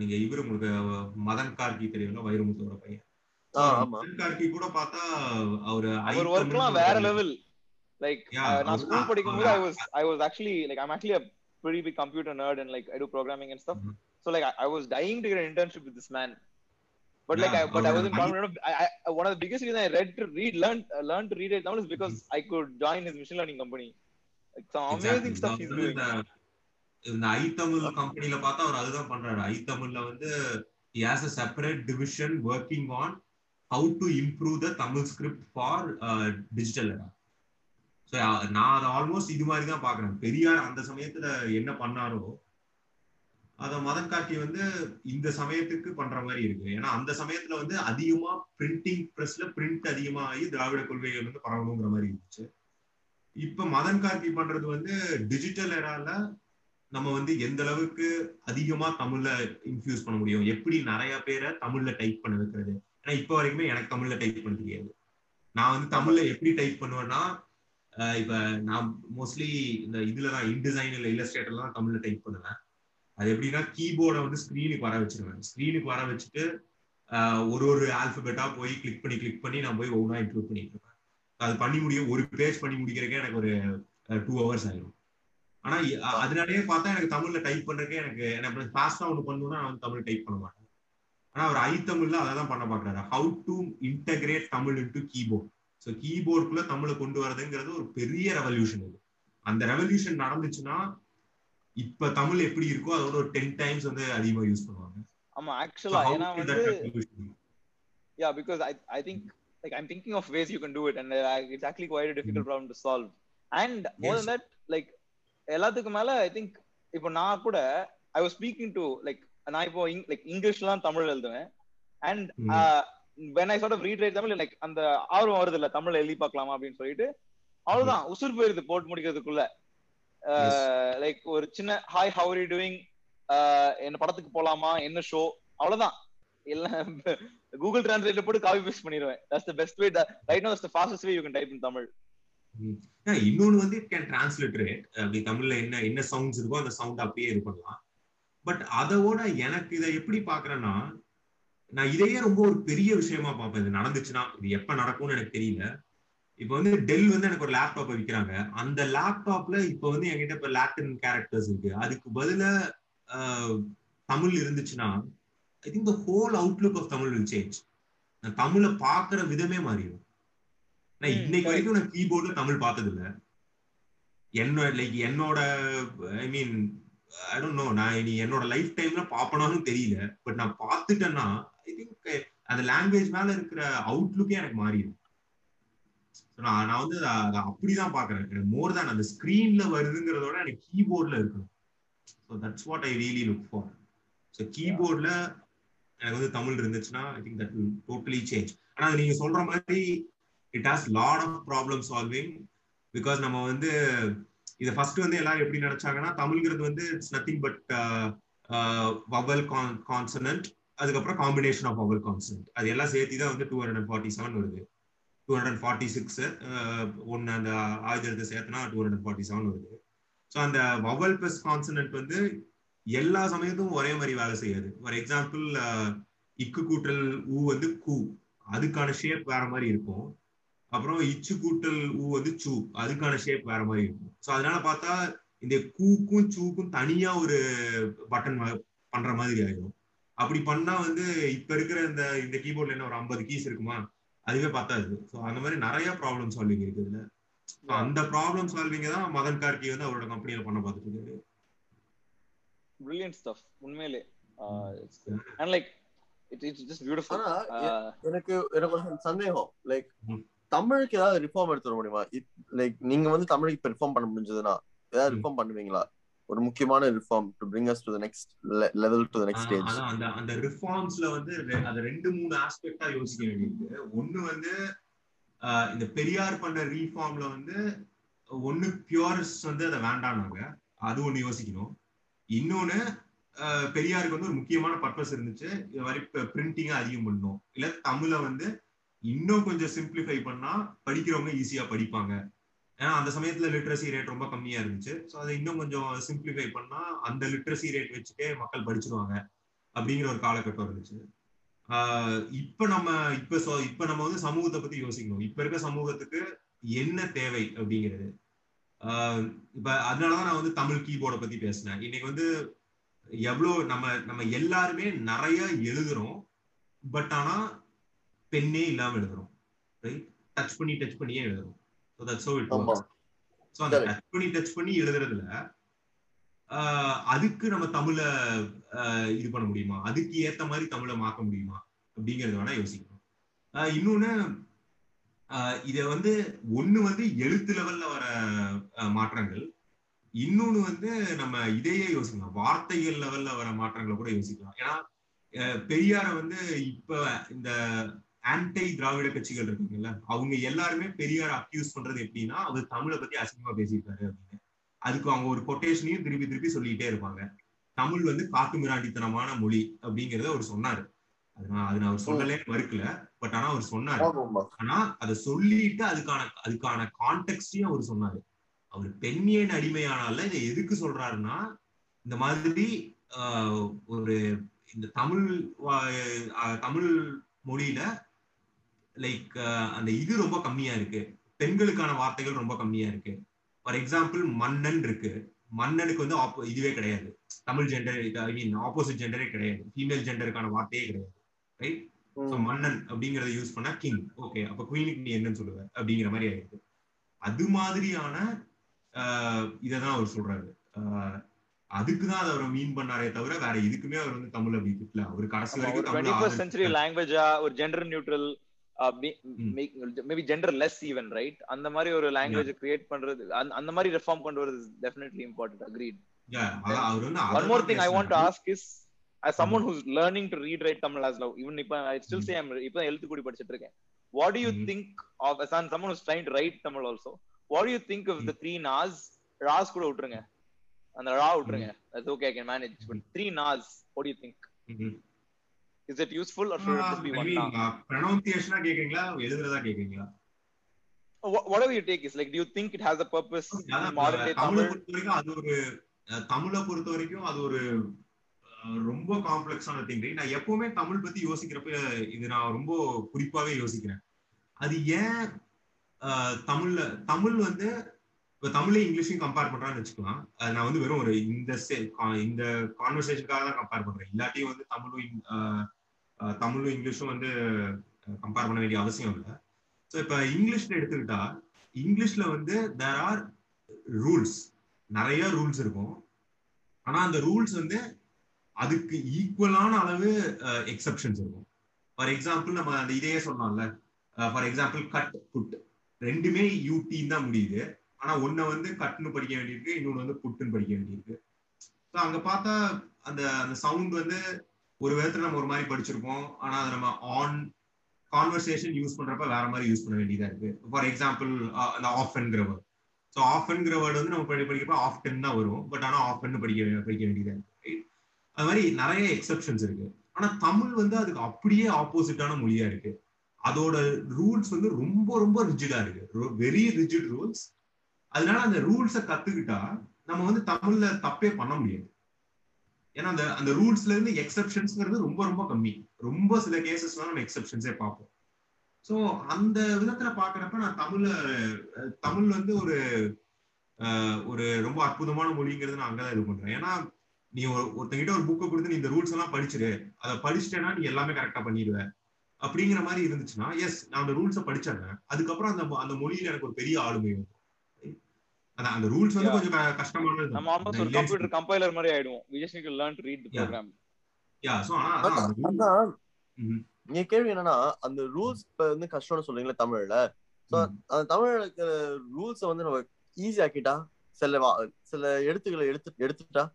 நீங்க இவரு உங்களுக்கு மதன் கார்கி தெரியும்ல வைரமுத்தோட பையன். கார்கி கூட பார்த்தா அவரு அவர் ஒர்க்லாம் வேற லெவல் லைக் நான் ஸ்கூல் தான். படிக்கும் போது I was I was actually like I'm actually a pretty big computer nerd and like I do programming and stuff. Mhm. So like I, I was dying to get an internship with this man. But like Yeah, I but I அவர் wasn't confident enough. I, I one of the biggest reasons I read to read learned uh, learned to read it Tamil is because I could join his machine learning company. Like some amazing stuff he's doing. இந்த ஐ தமிழ் கம்பெனில பார்த்தா அவர் அதுதான் பண்றாரு I தமிழ்ல வந்து he has a separate division working on how to improve the Tamil script for digital era so நான் அதை almost இது மாதிரி தான் பார்க்குறேன். பெரியார் அந்த சமயத்துல என்ன பண்ணாரோ அதை மதம் காட்டி வந்து இந்த சமயத்துக்கு பண்ற மாதிரி இருக்கு. ஏன்னா அந்த சமயத்துல வந்து அதிகமா பிரிண்டிங் பிரஸ்ல பிரிண்ட் அதிகமாகி திராவிட கொள்கைகள் வந்து பரவணுங்கிற மாதிரி இருந்துச்சு. இப்ப மதன் கார்கி பண்றது வந்து டிஜிட்டல் எரால நம்ம வந்து எந்த அளவுக்கு அதிகமா தமிழ்ல இன்ஃபியூஸ் பண்ண முடியும்? எப்படி நிறைய பேரை தமிழ்ல டைப் பண்ண வைக்கிறது? ஏன்னா இப்ப வரைக்குமே எனக்கு தமிழ்ல டைப் பண்ண தெரியாது. நான் வந்து தமிழ்ல எப்படி டைப் பண்ணுவேன்னா இப்ப நான் மோஸ்ட்லி இந்த இதுலதான் இன்டிசைன் இல்ல இல்லஸ்ட்ரேட்டர்ல தான் தமிழ்ல டைப் பண்ணுவேன். அது எப்படின்னா கீபோர்டை வந்து ஸ்கிரீனுக்கு வர வச்சிருவேன். ஸ்கிரீனுக்கு வர வச்சுட்டு ஒரு ஒரு ஆல்பபெட்டா போய் கிளிக் பண்ணி கிளிக் பண்ணி நான் போய் ஒவ்வொன்றா இன்க்ளூட் பண்ணிட்டு இருப்பேன். அது பண்ணி முடியும் ஒரு பேஜ் பண்ணி முடிக்கிறதுக்கே எனக்கு ஒரு டூ ஹவர்ஸ் ஆயிரும். ஆனா அதனாலயே பார்த்தா எனக்கு தமிழ்ல டைப் பண்றதுக்கே எனக்கு எனக்கு ஃபாஸ்டா ஒன்று பண்ணணும்னா நான் வந்து தமிழ் டைப் பண்ண மாட்டேன். ஆனா அவர் ஐ தமிழ்ல அதை தான் பண்ண பாக்குறாரு. How to integrate Tamil into keyboard so கீபோர்டுக்குள்ள தமிழை கொண்டு வரதுங்கிறது ஒரு பெரிய ரெவல்யூஷன் இது. அந்த ரெவல்யூஷன் நடந்துச்சுன்னா இப்ப தமிழ் எப்படி இருக்கோ அதோட ஒரு டென் டைம்ஸ் வந்து அதிகமா யூஸ் பண்ணுவாங்க. ஆமா ஆக்சுவலா ஏன்னா வந்து that revolution? Be? yeah because i i think like i'm thinking of ways you can do it and uh, it's actually quite a difficult problem to solve. And more Yes. than that like எல்லாத்துக்கும் மேல I think இப்போ நான் கூட I was speaking to like நான் இப்போ like இங்கிலீஷ்லாம் தமிழ் எழுதுவேன். And. When I sort of read write Tamil like அந்த ஆர்வம் வருது இல்ல தமிழ்ல எழுதி பார்க்கலாமா அப்படின்னு சொல்லிட்டு அவ்வளவுதான். உசுர் போயிருது போட்டு முடிக்கிறதுக்குள்ள. லைக் ஒரு சின்ன ஹாய் ஹவ் யூ டூயிங் என்ன படத்துக்கு போலாமா? என்ன ஷோ அவ்வளவுதான். இல்ல கூகுள் டிரான்ஸ்லேட்ல போட்டு காப்பி பேஸ்ட் பண்ணிடுவேன். That's the best way right no that's the fastest way you can type in Tamil. இன்னொன்னு வந்து கேன் டிரான்ஸ்லிட்டரேட் அப்படி தமிழ்ல என்ன என்ன சவுண்ட்ஸ் இருக்கோ அந்த சவுண்ட் அப்படியே இது பண்ணலாம். பட் அதோட எனக்கு இதை எப்படி பாக்குறேன்னா நான் இதையே ரொம்ப ஒரு பெரிய விஷயமா பார்ப்பேன். இது நடந்துச்சுன்னா இது எப்ப நடக்கும்னு எனக்கு தெரியல. இப்போ வந்து டெல் வந்து எனக்கு ஒரு லேப்டாப் விற்கிறாங்க அந்த லேப்டாப்ல இப்போ வந்து என்கிட்ட இப்ப லாட்டின் கேரக்டர்ஸ் இருக்கு. அதுக்கு பதிலா தமிழ் இருந்துச்சுன்னா I think the whole outlook of Tamil will change நான் தமிழை பாக்குற விதமே மாறிடும். நான் இன்னைக்கு. வரைக்கும் நான் கீபோர்ட்ல தமிழ் பார்த்தது இல்ல என்னோட லைக் என்னோட ஐ மீன் ஐ டோன்ட் நோ நான் இனி என்னோட லைஃப் டைம்ல பாப்பனாலும் தெரியல. பட் நான் பார்த்துட்டேன்னா ஐ திங்க் eh, அந்த லாங்குவேஜ் மேல இருக்கிற அவுட்லுக்கே எனக்கு மாறிடும். நான் நான் வந்து அத- அப்படிதான் பாக்குறேன் மோர் தான் அந்த ஸ்கிரீன்ல வருதுங்கிறதோட எனக்கு கீபோர்ட்ல இருக்கணும். So that's what I really look for so கீபோர்ட்ல எனக்கு வந்து தமிழ் இருந்துச்சுன்னா I think that will totally change ஆனா நீங்க சொல்ற மாதிரி it has lot of problem solving because நம்ம வந்து இதை ஃபர்ஸ்ட் வந்து எல்லாரும் எப்படி நினைச்சாங்கன்னா தமிழ்ங்கிறது வந்து it's nothing but vowel consonant அதுக்கப்புறம் காம்பினேஷன் ஆஃப் வவல் கான்சனன்ட் அது எல்லாம் சேர்த்து தான் வந்து டூ ஹண்ட்ரட் ஃபார்ட்டி செவன் வருது. டூ ஹண்ட்ரட் ஃபார்ட்டி சிக்ஸ் ஒன்று அந்த ஆயுதத்தை சேர்த்துனா டூ ஹண்ட்ரட் ஃபார்ட்டி செவன் வருது. ஸோ அந்த வவல் பிளஸ் கான்சனன்ட் வந்து எல்லா சமயத்தும் ஒரே மாதிரி வேலை செய்யாது. ஃபார் எக்ஸாம்பிள் uh, இக்கு கூட்டல் ஊ வந்து கூ. அதுக்கான ஷேப் வேற மாதிரி இருக்கும். அப்புறம் இச்சு கூட்டல் ஊ வந்து சூ. அதுக்கான ஷேப் வேற மாதிரி இருக்கும். ஸோ அதனால பார்த்தா இந்த கூக்கும் சூக்கும் தனியா ஒரு பட்டன் பண்ற மாதிரி ஆயிடும் அப்படி பண்ணா வந்து இப்ப இருக்கிற இந்த இந்த கீபோர்ட்ல என்ன ஒரு ஐம்பது கீஸ் இருக்குமா? அதுவே பத்தாது. ஸோ அந்த மாதிரி நிறைய ப்ராப்ளம் சால்விங் இருக்கு இதுல. அந்த ப்ராப்ளம் சால்விங்க தான் மதன் கார்கி வந்து அவரோட கம்பெனியில பண்ண பார்த்துட்டு இருக்காரு. பிரில்லியன்ட் ஸ்டஃப் உண்மையிலே. And like it's it's just beautiful எனக்கு எனக்கு ஒரு சந்தேகம். லைக். தமிழுக்கு ஏதாவது ரிஃபார்ம் எடுத்து வர முடியுமா? லைக் நீங்க வந்து தமிழுக்கு இப்ப ரிஃபார்ம் பண்ண முடிஞ்சதுன்னா ஏதாவது. ரிஃபார்ம் பண்ணுவீங்களா? ஒரு முக்கியமான reform to bring us to the next level to the next stage அந்த அந்த ரிஃபார்ம்ஸ்ல வந்து அது ரெண்டு மூணு ஆஸ்பெக்டா யோசிக்க வேண்டியிருக்கு. ஒண்ணு வந்து இந்த பெரியார் பண்ண ரீஃபார்ம்ல வந்து ஒண்ணு பியூரிஸ்ட் வந்து அதை வேண்டானாங்க அது ஒண்ணு யோசிக்கணும். இன்னொன்னு பெரியாருக்கு வந்து ஒரு முக்கியமான பர்பஸ் இருந்துச்சு. இது மாதிரி பிரிண்டிங்கா அதிகம் பண்ணணும். இல்ல தமிழை வந்து இன்னும் கொஞ்சம் சிம்பிளிஃபை பண்ணா படிக்கிறவங்க ஈஸியா படிப்பாங்க. ஏன்னா அந்த சமயத்துல லிட்ரஸி ரேட் ரொம்ப கம்மியா இருந்துச்சு. ஸோ அதை இன்னும் கொஞ்சம் சிம்பிளிஃபை பண்ணா அந்த லிட்ரஸி ரேட் வச்சுட்டே மக்கள் படிச்சிருவாங்க அப்படிங்கிற ஒரு காலகட்டம் இருந்துச்சு. இப்ப நம்ம இப்ப இப்ப நம்ம வந்து சமூகத்தை பத்தி யோசிக்கணும். இப்ப இருக்க சமூகத்துக்கு என்ன தேவை அப்படிங்கிறது? இப்ப அதனாலதான் நான் வந்து தமிழ் கீபோர்டை பத்தி பேசினேன். இன்னைக்கு வந்து எவ்வளோ நம்ம நம்ம எல்லாருமே நிறைய எழுதுறோம். பட் ஆனா பெண்ணே இல்லாம எழுதுறோம். ரைட் டச் பண்ணி டச் பண்ணியே எழுதுறோம்? ஸோ தட்ஸ் இட் ஆமா ஸோ அந்த. டச் பண்ணி டச் பண்ணி எழுதுறதுல அதுக்கு நம்ம தமிழ இது பண்ண முடியுமா? அதுக்கு ஏத்த மாதிரி தமிழை மாத்த முடியுமா? அப்படிங்கறத வேணா யோசிக்கணும். இன்னொன்னு இத வந்து ஒண்ணு வந்து எழுத்து லெவல்ல வர மாற்றங்கள். இன்னொன்னு வந்து நம்ம இதையே யோசிக்கலாம். வார்த்தைகள் லெவல்ல வர மாற்றங்களை கூட யோசிக்கலாம். ஏன்னா பெரியார வந்து இப்ப இந்த ஆன்டை திராவிட கட்சிகள் இருக்காங்கல்ல அவங்க எல்லாருமே பெரியார அக்யூஸ் பண்றது எப்படின்னா அவர் தமிழை பத்தி அசிங்கமா பேசியிருக்காரு அப்படின்னு. அதுக்கு அவங்க ஒரு கொட்டேஷனையும் திருப்பி திருப்பி சொல்லிட்டே இருப்பாங்க. தமிழ் வந்து காட்டு மிராண்டித்தனமான மொழி அப்படிங்கறத அவர் சொன்னாரு. அது நான் அது நான் அவர் சொல்லலேன்னு மறுக்கல. பட் ஆனா அவர் சொன்னாரு. ஆனா அதை சொல்லிட்டு அதுக்கான அதுக்கான கான்டெக்ட்டையும் அவர் சொன்னாரு. அவர் பெண்ணியன் அடிமையானால இதை எதுக்கு சொல்றாருன்னா இந்த மாதிரி ஒரு இந்த தமிழ் தமிழ் மொழியில லைக் அந்த இது ரொம்ப கம்மியா இருக்கு. பெண்களுக்கான வார்த்தைகள் ரொம்ப கம்மியா இருக்கு. ஃபார் எக்ஸாம்பிள் மன்னன் இருக்கு. மன்னனுக்கு வந்து இதுவே கிடையாது. Tamil gender I mean opposite ஜெண்டரே கிடையாது. ஃபீமேல் ஜெண்டருக்கான வார்த்தையே கிடையாது. ரைட். So, மன்னன் அப்படிங்கறத யூஸ் பண்ணா கிங் ஓகே அப்ப குவீனுக்கு நீ என்னன்னு சொல்லுவ? அப்படிங்கிற மாதிரி ஆயிடுது. அது மாதிரியான இததான் அவர் சொல்றாரு. அதுக்கு தான் அதை அவர் மீன் பண்ணாரே தவிர வேற எதுக்குமே அவர் வந்து தமிழ் அப்படி திட்டல. அவர் கடைசி வரைக்கும் தமிழ் சென்ச்சுரி லாங்குவேஜா ஒரு gender neutral. Maybe gender less even right அந்த மாதிரி ஒரு லாங்குவேஜ் கிரியேட் பண்றது அந்த- மாதிரி ரெஃபார்ம் கொண்டு வரது definitely important agreed more thing i want to பேசுனாரு. ask is as someone who's learning to read write tamil as now even if i still say i'm இப்ப எழுத்து கூடி படிச்சிட்டு இருக்கேன் what do you Mhm. think of as someone who's trying to write tamil also what do you think of the three nas ras கூட விட்டுருங்க அந்த ரா விட்டுருங்க okay i can manage but three nas what do you think ம்ஹும். is it useful or should it just be I one mean, na uh, pronunciation ஆ கேக்குறீங்களா? எழுதுறதா கேக்குறீங்களா? Wha- whatever you take is like do you think it has a purpose modern day தமிழை பொறுத்த வரைக்கும் அது ஒரு தமிழை பொறுத்த வரைக்கும் அது ஒரு ரொம்ப காம்ப்ளெக்ஸான திங் நான் எப்பவுமே தமிழ் பத்தி யோசிக்கிறப்ப இது நான் ரொம்ப குறிப்பாவே யோசிக்கிறேன். அது ஏன் தமிழ்ல தமிழ் வந்து இப்ப தமிழையும் இங்கிலீஷையும் கம்பேர் பண்றான்னு வச்சுக்கலாம். நான் வந்து வெறும் ஒரு இந்த இந்த கான்வர்சேஷனுக்காக தான் கம்பேர் பண்றேன். இல்லாட்டியும் வந்து தமிழும் தமிழும் இங்கிலீஷும் வந்து கம்பேர் பண்ண வேண்டிய அவசியம் இல்லை. ஸோ இப்போ இங்கிலீஷ்ல எடுத்துக்கிட்டா இங்கிலீஷ்ல வந்து தேர் ஆர் ரூல்ஸ் நிறைய ரூல்ஸ் இருக்கும். ஆனா அந்த ரூல்ஸ் வந்து அதுக்கு ஈக்குவலான அளவு எக்ஸப்ஷன்ஸ் இருக்கும். ஃபார் எக்ஸாம்பிள் நம்ம அந்த இதையே சொல்லலாம்ல ஃபார் எக்ஸாம்பிள் கட் புட் ரெண்டுமே யூடின்னு தான் முடியுது. ஆனா ஒன்ன வந்து கட்னு படிக்க வேண்டியிருக்கு இன்னொன்னு வந்து புட்டுன்னு படிக்க வேண்டியிருக்கு. ஸோ அங்க பார்த்தா அந்த அந்த சவுண்ட் வந்து ஒரு விதத்துல நம்ம ஒரு மாதிரி படிச்சிருப்போம். ஆனா அதை நம்ம ஆன் கான்வர்சேஷன் யூஸ் பண்றப்ப வேற மாதிரி யூஸ் பண்ண வேண்டியதா இருக்கு. ஃபார் எக்ஸாம்பிள் அந்த ஆஃப்ங்கிற வேர்ட் ஸோ ஆஃப்ங்கிற வேர்டு வந்து நம்ம படி படிக்கிறப்ப ஆஃப்டன் தான் வரும். பட் ஆனா ஆஃப்னு படிக்க படிக்க வேண்டியதா இருக்கு அது மாதிரி நிறைய எக்ஸப்ஷன்ஸ் இருக்கு. ஆனா தமிழ் வந்து அதுக்கு அப்படியே ஆப்போசிட்டான மொழியா இருக்கு. அதோட ரூல்ஸ் வந்து ரொம்ப ரொம்ப ரிஜிடா இருக்கு. வெரி ரிஜிட் ரூல்ஸ் அதனால அந்த ரூல்ஸை கத்துக்கிட்டா நம்ம வந்து தமிழ்ல தப்பே பண்ண முடியாது. ஏன்னா அந்த அந்த ரூல்ஸ்ல இருந்து எக்ஸப்ஷன்ஸ்ங்கிறது ரொம்ப ரொம்ப கம்மி. ரொம்ப சில கேசஸ் நம்ம எக்ஸப்ஷன்ஸே பார்ப்போம். ஸோ அந்த விதத்துல பாக்குறப்ப நான் தமிழ்ல தமிழ் வந்து ஒரு ஒரு ரொம்ப அற்புதமான மொழிங்கிறது நான் அங்கதான் இது பண்றேன். ஏன்னா நீ ஒரு ஒருத்தங்கிட்ட ஒரு புக்கை கொடுத்து நீ இந்த ரூல்ஸ் எல்லாம் படிச்சிரு. அதை படிச்சிட்டேன்னா நீ எல்லாமே கரெக்டா பண்ணிடுவ. அப்படிங்கிற மாதிரி இருந்துச்சுன்னா எஸ் நான் அந்த ரூல்ஸை படிச்சிடுறேன். அதுக்கப்புறம் அந்த அந்த மொழியில எனக்கு ஒரு பெரிய ஆளுமை வந்து அதான் அந்த ரூல்ஸ் வந்து. கொஞ்சம் க- கஷ்டமானது நம்ம ஆல்மோஸ்ட் ஒரு கம்ப்யூட்டர் கம்பைலர் மாதிரி ஆயிடுவோம். We just need to learn to read the Yeah. program yeah so ஆனா. என் கேள்வி என்னன்னா அந்த ரூல்ஸ் இப்ப வந்து கஷ்டம்னு சொல்றீங்களா தமிழ்ல. சோ. அந்த தமிழ்ல இருக்கிற ரூல்ஸ வந்து நம்ம ஈஸி ஆக்கிட்டா சில வா- சில எழுத்துக்களை எடுத்து எடுத்துட்டா?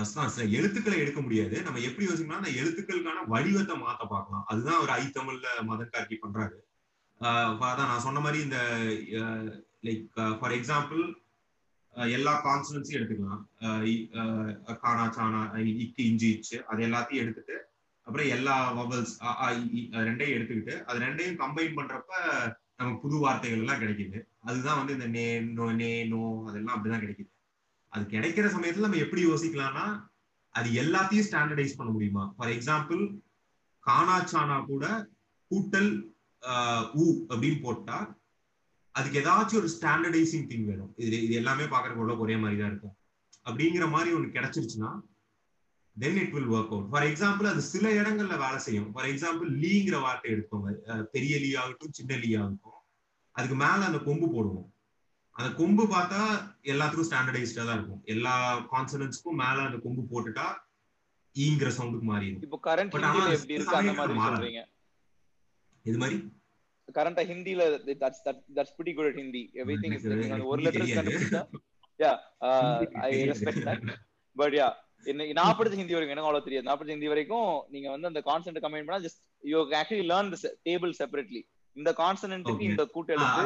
சில எழுத்துக்களை எடுக்க முடியாது. நம்ம எப்படி யோசிக்கணும்னா அந்த எழுத்துக்களுக்கான வடிவத்தை மாத்த பார்க்கலாம். அதுதான் அவர் ஐ தமிழ்ல மதன் கார்கி பண்றாரு. ஆஹ் அதான் நான் சொன்ன மாதிரி இந்த லைக் ஃபார் எக்ஸாம்பிள் எல்லா கான்சனன்ஸையும் எடுத்துக்கலாம். Uh, uh, கானா சானா இக்கு இஞ்சி இச்சு அது எல்லாத்தையும் எடுத்துட்டு அப்புறம் எல்லா வவல்ஸ் ரெண்டையும் எடுத்துக்கிட்டு அது ரெண்டையும் கம்பைன் பண்றப்ப நமக்கு புது வார்த்தைகள் எல்லாம் கிடைக்குது. அதுதான் வந்து இந்த நே நோ நே நோ அதெல்லாம் அப்படிதான் கிடைக்குது. அது கிடைக்கிற சமயத்துல நம்ம எப்படி யோசிக்கலாம்னா அது எல்லாத்தையும் ஸ்டாண்டர்டைஸ் பண்ண முடியுமா? ஃபார் எக்ஸாம்பிள் கானா சானா கூட கூட்டல் ஆஹ், ஊ அப்படின்னு போட்டா அதுக்கு ஏதாச்சும் ஒரு ஸ்டாண்டர்டைசிங் திங் வேணும். இது இது எல்லாமே பாக்குறதுக்கு ஒரே மாதிரி தான் இருக்கும். அப்படிங்கிற மாதிரி ஒன்று கிடைச்சிருச்சுன்னா then it will work out for example அது சில இடங்கள்ல வேலை செய்யும். ஃபார் எக்ஸாம்பிள் லீங்கிற வார்த்தை எடுத்தோங்க அஹ், பெரிய லீ ஆகட்டும் சின்ன லீ ஆகட்டும். அதுக்கு மேல அந்த கொம்பு போடுவோம். அந்த கொம்பு பார்த்தா எல்லாத்துக்கும் ஸ்டாண்டர்டைஸ்டா தான் இருக்கும். எல்லா கான்சனன்ஸ்க்கும் மேல அந்த கொம்பு போட்டுட்டா ஈங்கிற சவுண்டுக்கு மாறிடும். இப்போ கரண்ட் But ஹிந்தில ஆனா எப்படி இருக்கு? அந்த மாதிரி மாறாது. சொல்றீங்க. இது மாதிரி கரண்டா ஹிந்தில that's that's pretty good Hindi everything is அந்த ஒரு லெட்டர். கண்டுபிடிச்சா yeah I respect that but yeah என்ன நான் படிச்ச ஹிந்தி வரைக்கும் எனக்கு அவ்வளவு தெரியாது. நான் படிச்ச ஹிந்தி வரைக்கும் நீங்க வந்து அந்த கான்சென்ட் கம்பைன் பண்ணா just you actually learn the table separately இந்த கான்சனன்ட்டுக்கு. இந்த கூட்டெழுத்து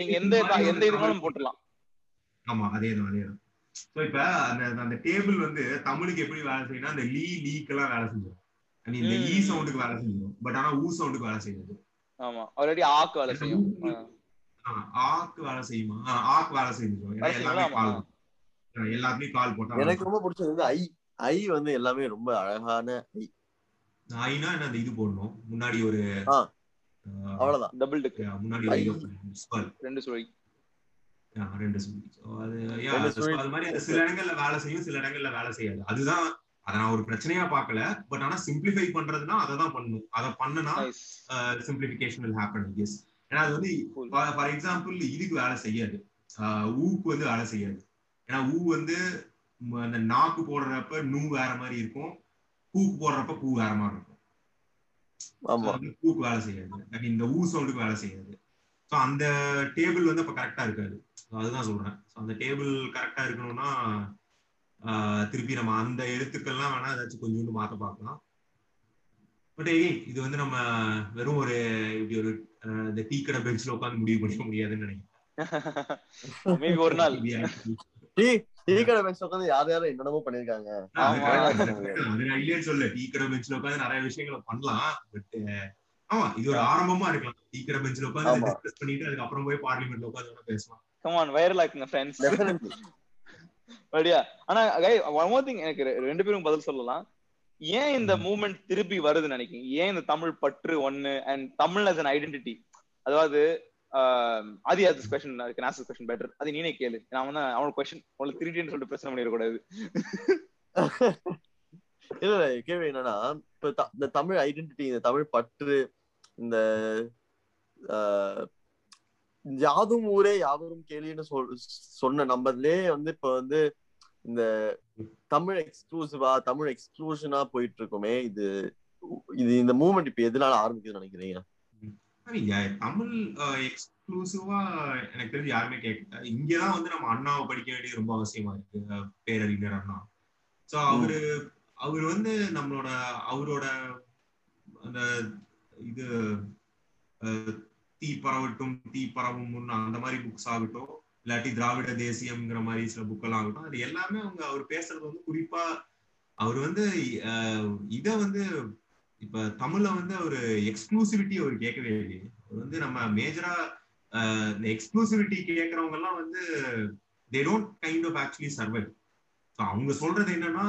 நீங்க எந்த எந்த இதுனாலும் போட்டுடலாம். ஆமா அதேதான் அதேதான் சோ இப்ப அந்த அந்த டேபிள் வந்து தமிழுக்கு எப்படி வேலை செய்யணும் அந்த லீ லீக்கு எல்லாம் வேலை செஞ்சிடும். I mean, இந்த ஈ. சவுண்டுக்கு வேலை செஞ்சிடும் பட் ஆனா ஊ சவுண்டுக்கு வேலை செய்யாது. ஆமா. ஆல்ரெடி ஆக்கு வேலை செய்யும். ஆக்கு வேலை செய்யுமா? ஆக்கு வேலை வேலை எல்லாமே? கால் எல்லாத்துலயும் கால் போட்டா எனக்கு ரொம்ப பிடிச்சது வந்து ஐ ஐ வந்து எல்லாமே ரொம்ப அழகான ஐ ஐனா என்ன அந்த இது போடணும். முன்னாடி ஒரு அவ்வளவுதான். டபுள் டெக் yeah, முன்னாடி. ரெண்டு சுழி ரெண்டு சுழி அது சில இடங்கள்ல வேலை செய்யும் சில இடங்கள்ல வேலை செய்யாது. அதுதான் அதை நான் ஒரு பிரச்சனையா பார்க்கல பட் ஆனா சிம்பிளிஃபை பண்றதுன்னா அதை தான் பண்ணணும் அதை பண்ணனா சிம்பிளிஃபிகேஷன் I guess. ஏன்னா அது வந்து. ஃபார் எக்ஸாம்பிள் இதுக்கு வேலை செய்யாது. ஊக்கு வந்து வேலை செய்யாது. ஏன்னா ஊ வந்து அந்த நாக்கு போடுறப்ப நூ வேற மாதிரி இருக்கும். பூக்கு போடுறப்ப பூ வேற மாதிரி இருக்கும். பூக்கு வேலை செய்யாது. Mean, இந்த ஊ சவுண்டுக்கு வேலை செய்யாது. ஸோ அந்த டேபிள் வந்து அப்ப கரெக்டா இருக்காது. அதுதான் சொல்றேன். ஸோ அந்த டேபிள் கரெக்டா இருக்கணும்னா திருப்பி நம்ம அந்த எழுத்துக்கள்லாம் வேணா ஏதாச்சும் கொஞ்சோண்டு மாத்த பார்க்கலாம் பட் இது வந்து நம்ம வெறும் ஒரு இப்படி ஒரு இந்த டீ கடை பெஞ்சில் உட்காந்து முடிவு பண்ணிக்க முடியாதுன்னு நினைக்கிறேன். ஒரு நாள். டீ டீ கடை பெஞ்ச் உட்காந்து யார் யாரும் என்னென்னமோ பண்ணிருக்காங்க இல்லைன்னு சொல்ல. டீ கடை பெஞ்சில் உட்காந்து நிறைய விஷயங்களை பண்ணலாம். பட் ஆமா இது ஒரு ஆரம்பமா இருக்கலாம். டீ கடை பெஞ்சில் உட்காந்து. டிஸ்கஸ் பண்ணிட்டு அதுக்கப்புறம் போய் பார்லிமெண்ட்ல உட்காந்து பேசலாம். கம் ஆன் வைரல் ஆக்குங்க ஃப்ரெண்ட்ஸ் டெஃபினெட்லி அப்படியா? ஆனா ஒன் மோர் திங் எனக்கு ரெண்டு பேரும் பதில் சொல்லலாம். ஏன் இந்த மூவ்மெண்ட் திருப்பி வருதுன்னு நினைக்கிறீங்க? ஏன் இந்த தமிழ் பற்று ஒண்ணு and Tamil as an identity அதாவது ஆதி அது கொஸ்டின் அதுக்கு நாசஸ் கொஸ்டின் பெட்டர் அது நீனே கேளு. நான் வந்து அவனுக்கு கொஸ்டின் உங்களுக்கு திருடின்னு சொல்லிட்டு பிரச்சனை பண்ணிடக்கூடாது. இல்ல இல்ல கேள்வி என்னன்னா இப்ப இந்த தமிழ் ஐடென்டிட்டி இந்த தமிழ் பற்று இந்த யாதும் ஊரே யாவரும் கேலின்னு சொல் சொன்ன நம்பர்லயே வந்து இப்ப வந்து இந்த தமிழ் எக்ஸ்க்ளூசிவா தமிழ் எக்ஸ்க்ளூஷனா போயிட்டு இருக்குமே இது இது இந்த மூவ்மெண்ட் இப்ப எதனால ஆரம்பிக்குதுன்னு நினைக்கிறீங்க? தமிழ் எக்ஸ்க்ளூசிவா எனக்கு தெரிஞ்சு யாருமே கேட்கல இங்கதான் வந்து நம்ம அண்ணாவை படிக்க வேண்டியது ரொம்ப அவசியமா இருக்கு பேரறிஞர் அண்ணா. சோ அவரு அவர் வந்து நம்மளோட அவரோட அந்த இது தீ பரவட்டும் தீ பரவும் முன் அந்த மாதிரி புக்ஸ் ஆகட்டும் இல்லாட்டி திராவிட தேசியம்ங்கிற மாதிரி சில புக்கெல்லாம் ஆகட்டும். அது எல்லாமே அவங்க அவர் பேசுறது வந்து குறிப்பா அவர் வந்து இதை இத வந்து இப்ப தமிழ்ல வந்து ஒரு எக்ஸ்க்ளூசிவிட்டி அவர் கேட்கவே இல்லையே. அவர் வந்து நம்ம மேஜரா இந்த எக்ஸ்க்ளூசிவிட்டி கேட்கறவங்க எல்லாம் வந்து they don't kind of actually survive அவங்க சொல்றது என்னன்னா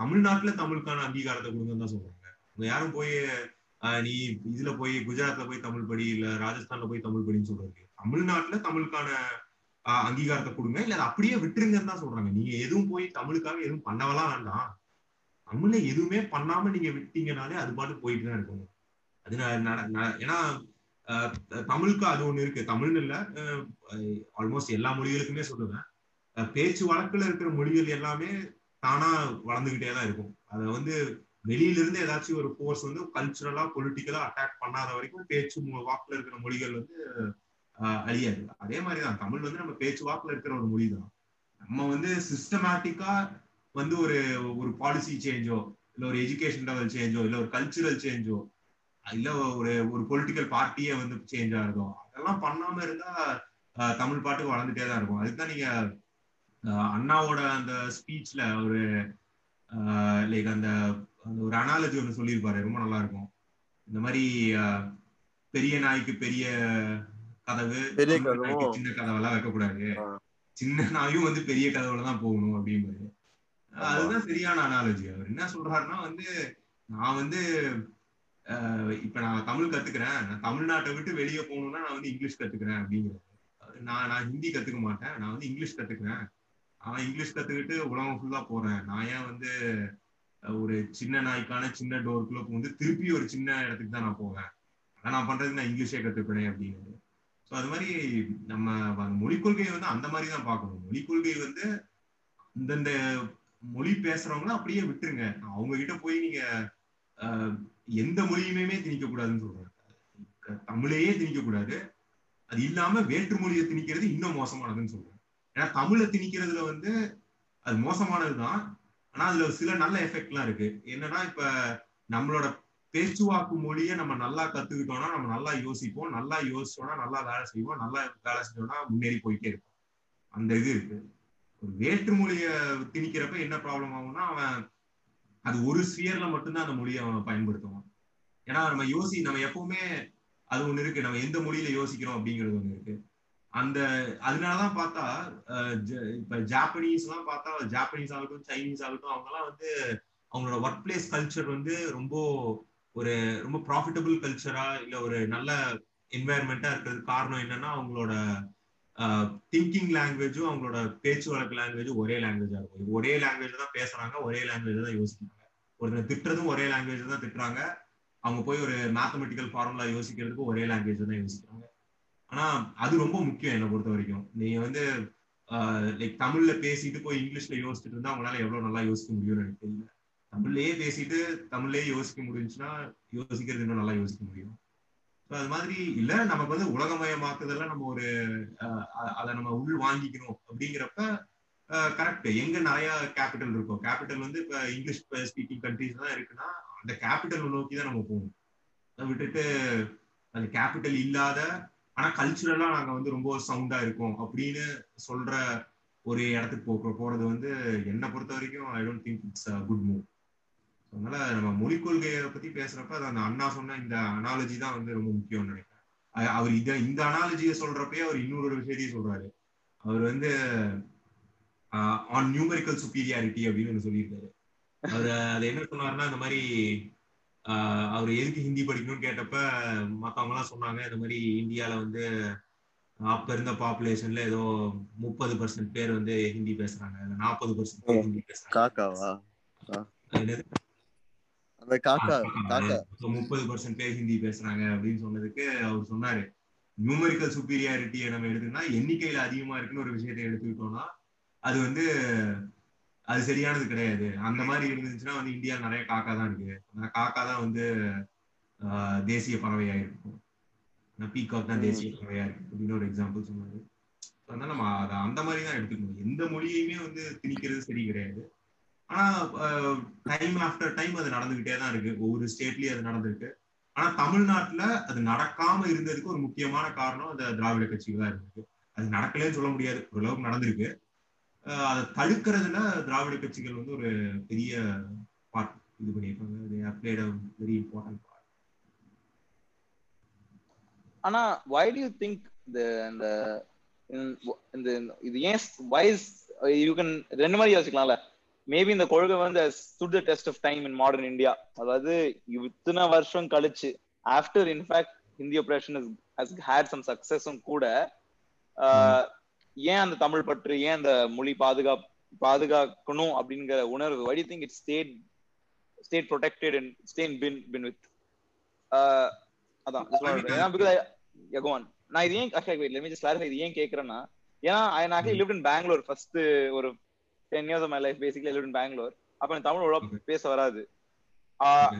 தமிழ்நாட்டுல தமிழுக்கான அங்கீகாரத்தை கொடுங்கன்னு தான் சொல்றாங்க. அவங்க யாரும் போய் நீ இதுல போய் குஜராத்ல போய் தமிழ் படி இல்ல ராஜஸ்தான்ல போய் தமிழ் படின்னு சொல்றது தமிழ்நாட்டுல தமிழுக்கான அங்கீகாரத்தை கொடுங்க. இல்ல அதை அப்படியே விட்டுருங்கன்னு தான் சொல்றாங்க. நீங்க எதுவும் போய் தமிழுக்காக எதுவும் பண்ணவெல்லாம் வேண்டாம். தமிழ்ல எதுவுமே பண்ணாம நீங்க விட்டீங்கனாலே அது பாட்டு போயிட்டு தான் இருக்கும். அது ந- ஏன்னா தமிழுக்கு அது ஒண்ணு இருக்கு. தமிழ்னு இல்ல ஆல்மோஸ்ட் எல்லா மொழிகளுக்குமே சொல்லுவேன். பேச்சு வழக்குல இருக்கிற மொழிகள் எல்லாமே தானா வளர்ந்துகிட்டே தான் இருக்கும். அதை வந்து வெளியில இருந்து ஏதாச்சும் ஒரு ஃபோர்ஸ் வந்து கல்ச்சுரலா பொலிட்டிக்கலா அட்டாக் பண்ணாத வரைக்கும் பேச்சு வாக்குல இருக்கிற மொழிகள் வந்து அழியாது அதே மாதிரிதான். தமிழ் வந்து நம்ம பேச்சுவாக்கில் இருக்கிற ஒரு மொழி தான் நம்ம வந்து சிஸ்டமேட்டிக்கா வந்து ஒரு ஒரு பாலிசி சேஞ்சோ இல்ல ஒரு எஜுகேஷன் லெவல் சேஞ்சோ இல்ல ஒரு கல்ச்சுரல் சேஞ்சோ இல்ல ஒரு ஒரு பொலிட்டிக்கல் பார்ட்டியே வந்து சேஞ்ச் ஆகுதோ அதெல்லாம் பண்ணாம இருந்தா தமிழ் பாட்டுக்கு வளர்ந்துட்டே தான் இருக்கும். அதுதான் நீங்கள் நீங்க அண்ணாவோட அந்த ஸ்பீச்ல ஒரு லைக் அந்த அந்த ஒரு அனாலஜி ஒன்று சொல்லியிருப்பாரு. ரொம்ப நல்லா இருக்கும். இந்த மாதிரி பெரிய நாய்க்கு பெரிய கதவு பெரிய சின்ன கதவெல்லாம் வைக்கக்கூடாது. சின்ன நாயும் வந்து பெரிய கதவுல தான் போகணும் அப்படிம்பாரு. அதுதான் சரியான அனாலஜி அவர் என்ன சொல்றாருன்னா வந்து நான் வந்து இப்ப நான் தமிழ் கத்துக்கிறேன். நான் தமிழ்நாட்டை விட்டு வெளியே போகணும்னா நான் வந்து இங்கிலீஷ் கத்துக்கிறேன் அப்படிங்கிறாரு. நான் நான் ஹிந்தி கத்துக்க மாட்டேன். நான் வந்து இங்கிலீஷ் கத்துக்கிறேன். நான் இங்கிலீஷ் கத்துக்கிட்டு உலகம் ஃபுல்லா போறேன். நான் ஏன் வந்து ஒரு சின்ன நாய்க்கான சின்ன டோருக்குள்ள வந்து திருப்பி ஒரு சின்ன இடத்துக்கு தான் நான் போவேன். ஆனா நான் பண்றதுக்கு நான் இங்கிலீஷே கத்துப்பேனே அப்படிங்கிறது ஸோ அது மாதிரி நம்ம அந்த கொள்கையை வந்து அந்த மாதிரி தான் பார்க்கணும். மொழி கொள்கை வந்து இந்தந்த மொழி பேசுறவங்கள அப்படியே விட்டுருங்க. அவங்க கிட்ட போய் நீங்க ஆஹ், எந்த மொழியுமே திணிக்க கூடாதுன்னு சொல்றாங்க தமிழையே திணிக்க கூடாது அது இல்லாம வேற்று மொழியை திணிக்கிறது இன்னும் மோசமானதுன்னு சொல்றேன் ஏன்னா தமிழை திணிக்கிறதுல வந்து அது மோசமானதுதான். ஆனா அதுல சில நல்ல எஃபெக்ட்லாம் இருக்கு. என்னன்னா இப்ப நம்மளோட பேச்சுவாக்கு மொழியை நம்ம நல்லா கத்துக்கிட்டோம்னா நம்ம நல்லா யோசிப்போம் நல்லா யோசிச்சோம்னா நல்லா வேலை செய்வோம் நல்லா வேலை செஞ்சோம்னா முன்னேறி போயிட்டே இருப்போம். அந்த இது இருக்கு. ஒரு வேற்று மொழிய திணிக்கிறப்ப என்ன ப்ராப்ளம் ஆகும்னா அவன் அது ஒரு ஸ்பியர்ல மட்டும்தான் அந்த மொழியை அவன் பயன்படுத்துவான். ஏன்னா நம்ம யோசி நம்ம எப்பவுமே அது ஒண்ணு இருக்கு. நம்ம எந்த மொழியில யோசிக்கிறோம் அப்படிங்கிறது ஒண்ணு இருக்கு. அந்த அதனாலதான் பார்த்தா அஹ், ஜ- இப்ப ஜாப்பனீஸ் எல்லாம் பார்த்தா ஜாப்பனீஸ் ஆகட்டும் சைனீஸ் ஆகட்டும் அவங்க எல்லாம் வந்து அவங்களோட ஒர்க் பிளேஸ் கல்ச்சர் வந்து ரொம்ப ஒரு ரொம்ப ப்ராஃபிட்டபிள் கல்ச்சரா இல்ல ஒரு நல்ல என்வாயர்மெண்டா இருக்கிறதுக்கு காரணம் என்னன்னா அவங்களோட திங்கிங் லாங்குவேஜும் அவங்களோட பேச்சு வழக்கு லாங்குவேஜும் ஒரே லாங்குவேஜா இருக்கும். ஒரே லாங்குவேஜ் தான் பேசுறாங்க ஒரே லாங்குவேஜ் தான் யோசிக்கிறாங்க. ஒருத்தர் திட்டுறதும் ஒரே லாங்குவேஜ் தான் திட்டுறாங்க. அவங்க போய் ஒரு மேத்தமெட்டிக்கல் ஃபார்முலா யோசிக்கிறதுக்கு ஒரே லாங்குவேஜ் தான் யோசிக்கிறாங்க. ஆனா அது ரொம்ப முக்கியம் என்னை பொறுத்த வரைக்கும். நீங்க வந்து லைக் தமிழ்ல பேசிட்டு போய் இங்கிலீஷ்ல யோசிச்சுட்டு இருந்தா அவங்களால எவ்வளவு நல்லா யோசிக்க முடியும்னு எனக்கு தெரியல. தமிழ்லயே பேசிட்டு தமிழ்லயே யோசிக்க முடிஞ்சுன்னா யோசிக்கிறது இன்னும் நல்லா யோசிக்க முடியும். ஸோ அது மாதிரி இல்ல நமக்கு வந்து உலகமயமாக்குதெல்லாம் நம்ம ஒரு அதை நம்ம உள் வாங்கிக்கணும் அப்படிங்கிறப்ப கரெக்ட் எங்க நிறைய கேபிட்டல் இருக்கும் கேபிட்டல் வந்து இப்ப இங்கிலீஷ் ஸ்பீக்கிங் கண்ட்ரிஸ் தான் இருக்குன்னா அந்த கேபிட்டல் நோக்கி தான் நம்ம போகணும். அதை விட்டுட்டு அந்த கேபிட்டல் இல்லாத ஆனா கல்ச்சுரலா நாங்க வந்து ரொம்ப சவுண்டா இருக்கோம் அப்படின்னு சொல்ற ஒரு இடத்துக்கு போ போறது வந்து என்னை பொறுத்த வரைக்கும் I don't think it's good move அதனால நம்ம மொழிக் கொள்கையை பத்தி பேசுறப்ப அது அந்த அண்ணா சொன்ன இந்த அனாலஜி தான் வந்து ரொம்ப முக்கியம்னு நினைக்கிறேன். அவர் இத இந்த அனாலஜியை சொல்றப்பயே அவர் இன்னொரு ஒரு விஷயத்தையும் சொல்றாரு. அவர் வந்து ஆன் நியூமரிக்கல் சுப்பீரியாரிட்டி அப்படின்னு சொல்லியிருக்காரு. அவர் அது என்ன சொன்னாருன்னா இந்த மாதிரி அவர் எதுக்கு ஹிந்தி படிக்கணும்னு கேட்டப்ப மத்தவங்க எல்லாம் சொன்னாங்க இந்த மாதிரி இந்தியால வந்து அப்ப இருந்த பாப்புலேஷன்ல ஏதோ முப்பது பர்சன்ட் பேர் வந்து ஹிந்தி பேசுறாங்க நாற்பது பர்சன்ட் பேர் ஹிந்தி பேசுறாங்க? அந்த காக்கா காக்கா முப்பது பர்சன்ட் பேர் ஹிந்தி பேசுறாங்க அப்படின்னு சொன்னதுக்கு அவர் சொன்னாரு. நியூமரிக்கல் சுப்பீரியாரிட்டியை நம்ம எடுத்துக்கிட்டா எண்ணிக்கையில அதிகமா இருக்குன்னு ஒரு விஷயத்தை எடுத்துக்கிட்டோம்னா அது வந்து அது சரியானது கிடையாது. அந்த மாதிரி இருந்துச்சுன்னா வந்து இந்தியா நிறைய காக்கா தான் இருக்கு. அந்த காக்கா தான் வந்து ஆஹ், தேசிய பறவையா இருக்கும். பீகாக் தான் தேசிய பறவையா இருக்கு அப்படின்னு ஒரு எக்ஸாம்பிள் சொன்னாரு. அதனால நம்ம அதை அந்த மாதிரி தான் எடுத்துக்கணும். எந்த மொழியுமே வந்து திணிக்கிறது சரி கிடையாது. ஆனா டைம் ஆஃப்டர் டைம் அது நடந்துகிட்டே தான் இருக்கு. ஒவ்வொரு ஸ்டேட்லயும் அது நடந்திருக்கு ஆனா தமிழ்நாட்டுல அது நடக்காம இருந்ததுக்கு ஒரு முக்கியமான காரணம் அந்த திராவிட கட்சிகள் தான் இருக்கு அது நடக்கலன்னு சொல்ல முடியாது. ஓரளவுக்கு நடந்திருக்கு. அதை தடுக்கிறதுல திராவிட கட்சிகள் வந்து ஒரு பெரிய பார்ட் இது பண்ணியிருக்காங்க. வெரி இம்பார்ட்டன்ட் பார்ட் ஆனா வை டு யூ திங்க் இந்த இந்த இது ஏன் வைஸ் யூ கேன் ரெண்டு மாதிரி யோசிக்கலாம்ல. மேபி இந்த கொள்கை வந்து stood the test of time in modern India அதாவது இத்தனை வருஷம் கழிச்சு after in fact Hindi operation has had some சக்சஸும் கூட ஏன் அந்த தமிழ் பற்று ஏன் அந்த மொழி பாதுகாப் பாதுகாக்கணும் அப்படிங்கிற உணர்வு? Think it stayed stayed protected and stayed been been with? ஆஹ், அதான். On. நான் இது ஏன் okay, wait, let me just clarify இது ஏன் கேக்குறேன்னா ஏன்னா I actually lived in Bangalore first ஒரு ten years of my life basically lived in Bangalore. அப்ப எனக்கு தமிழ் ஒழுங்கா. பேச வராது.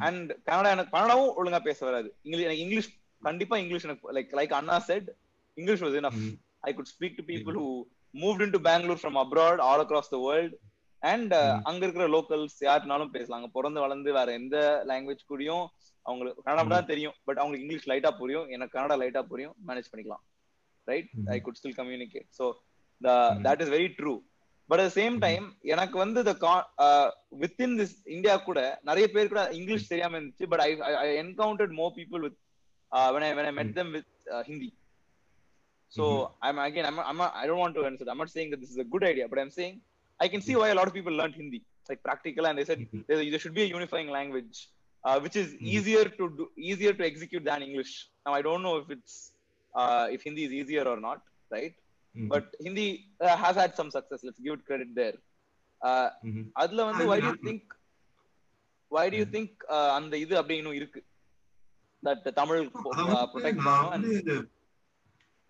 அண்ட் கன்னடா எனக்கு கன்னடாவும் ஒழுங்கா பேச வராது. இங்கிலீஷ் எனக்கு இங்கிலீஷ் கண்டிப்பா இங்கிலீஷ் எனக்கு like like Anna said English was enough Mhm. I could speak to people who moved into Bangalore from abroad all across the world. And. அங்க இருக்கிற லோக்கல்ஸ் யாருனாலும் பேசலாம் அங்க பிறந்து வளர்ந்து வேற எந்த லாங்குவேஜ் கூடயும் அவங்களுக்கு கன்னடம் தான் தெரியும். பட் அவங்களுக்கு இங்கிலீஷ் லைட்டா புரியும். எனக்கு கன்னடா லைட்டா புரியும். மேனேஜ் பண்ணிக்கலாம். Right. I could still communicate so the. That is very true but at same Mhm. Time எனக்கு வந்து த வித்தின் திஸ் இந்தியா கூட நிறைய பேர் கூட இங்கிலீஷ் தெரியாம இருந்துச்சு but I I encountered more people with when I when I met Mhm. them with uh, Hindi. So Mhm. I'm again I'm I'm not, I don't want to answer. I'm not saying that this is a good idea, but I'm saying I can see why a lot of people learned Hindi, like practical, and they said Mhm. there, there should be a unifying language, uh, which is Mhm. easier to do, easier to execute than English. Now Has had some success. Let's give it credit there. Uh, Mhm. அதுல வந்து why do you yeah. think why do you Mhm. think uh, அந்த இது அப்படி இன்னும் இருக்கு and வந்து இது,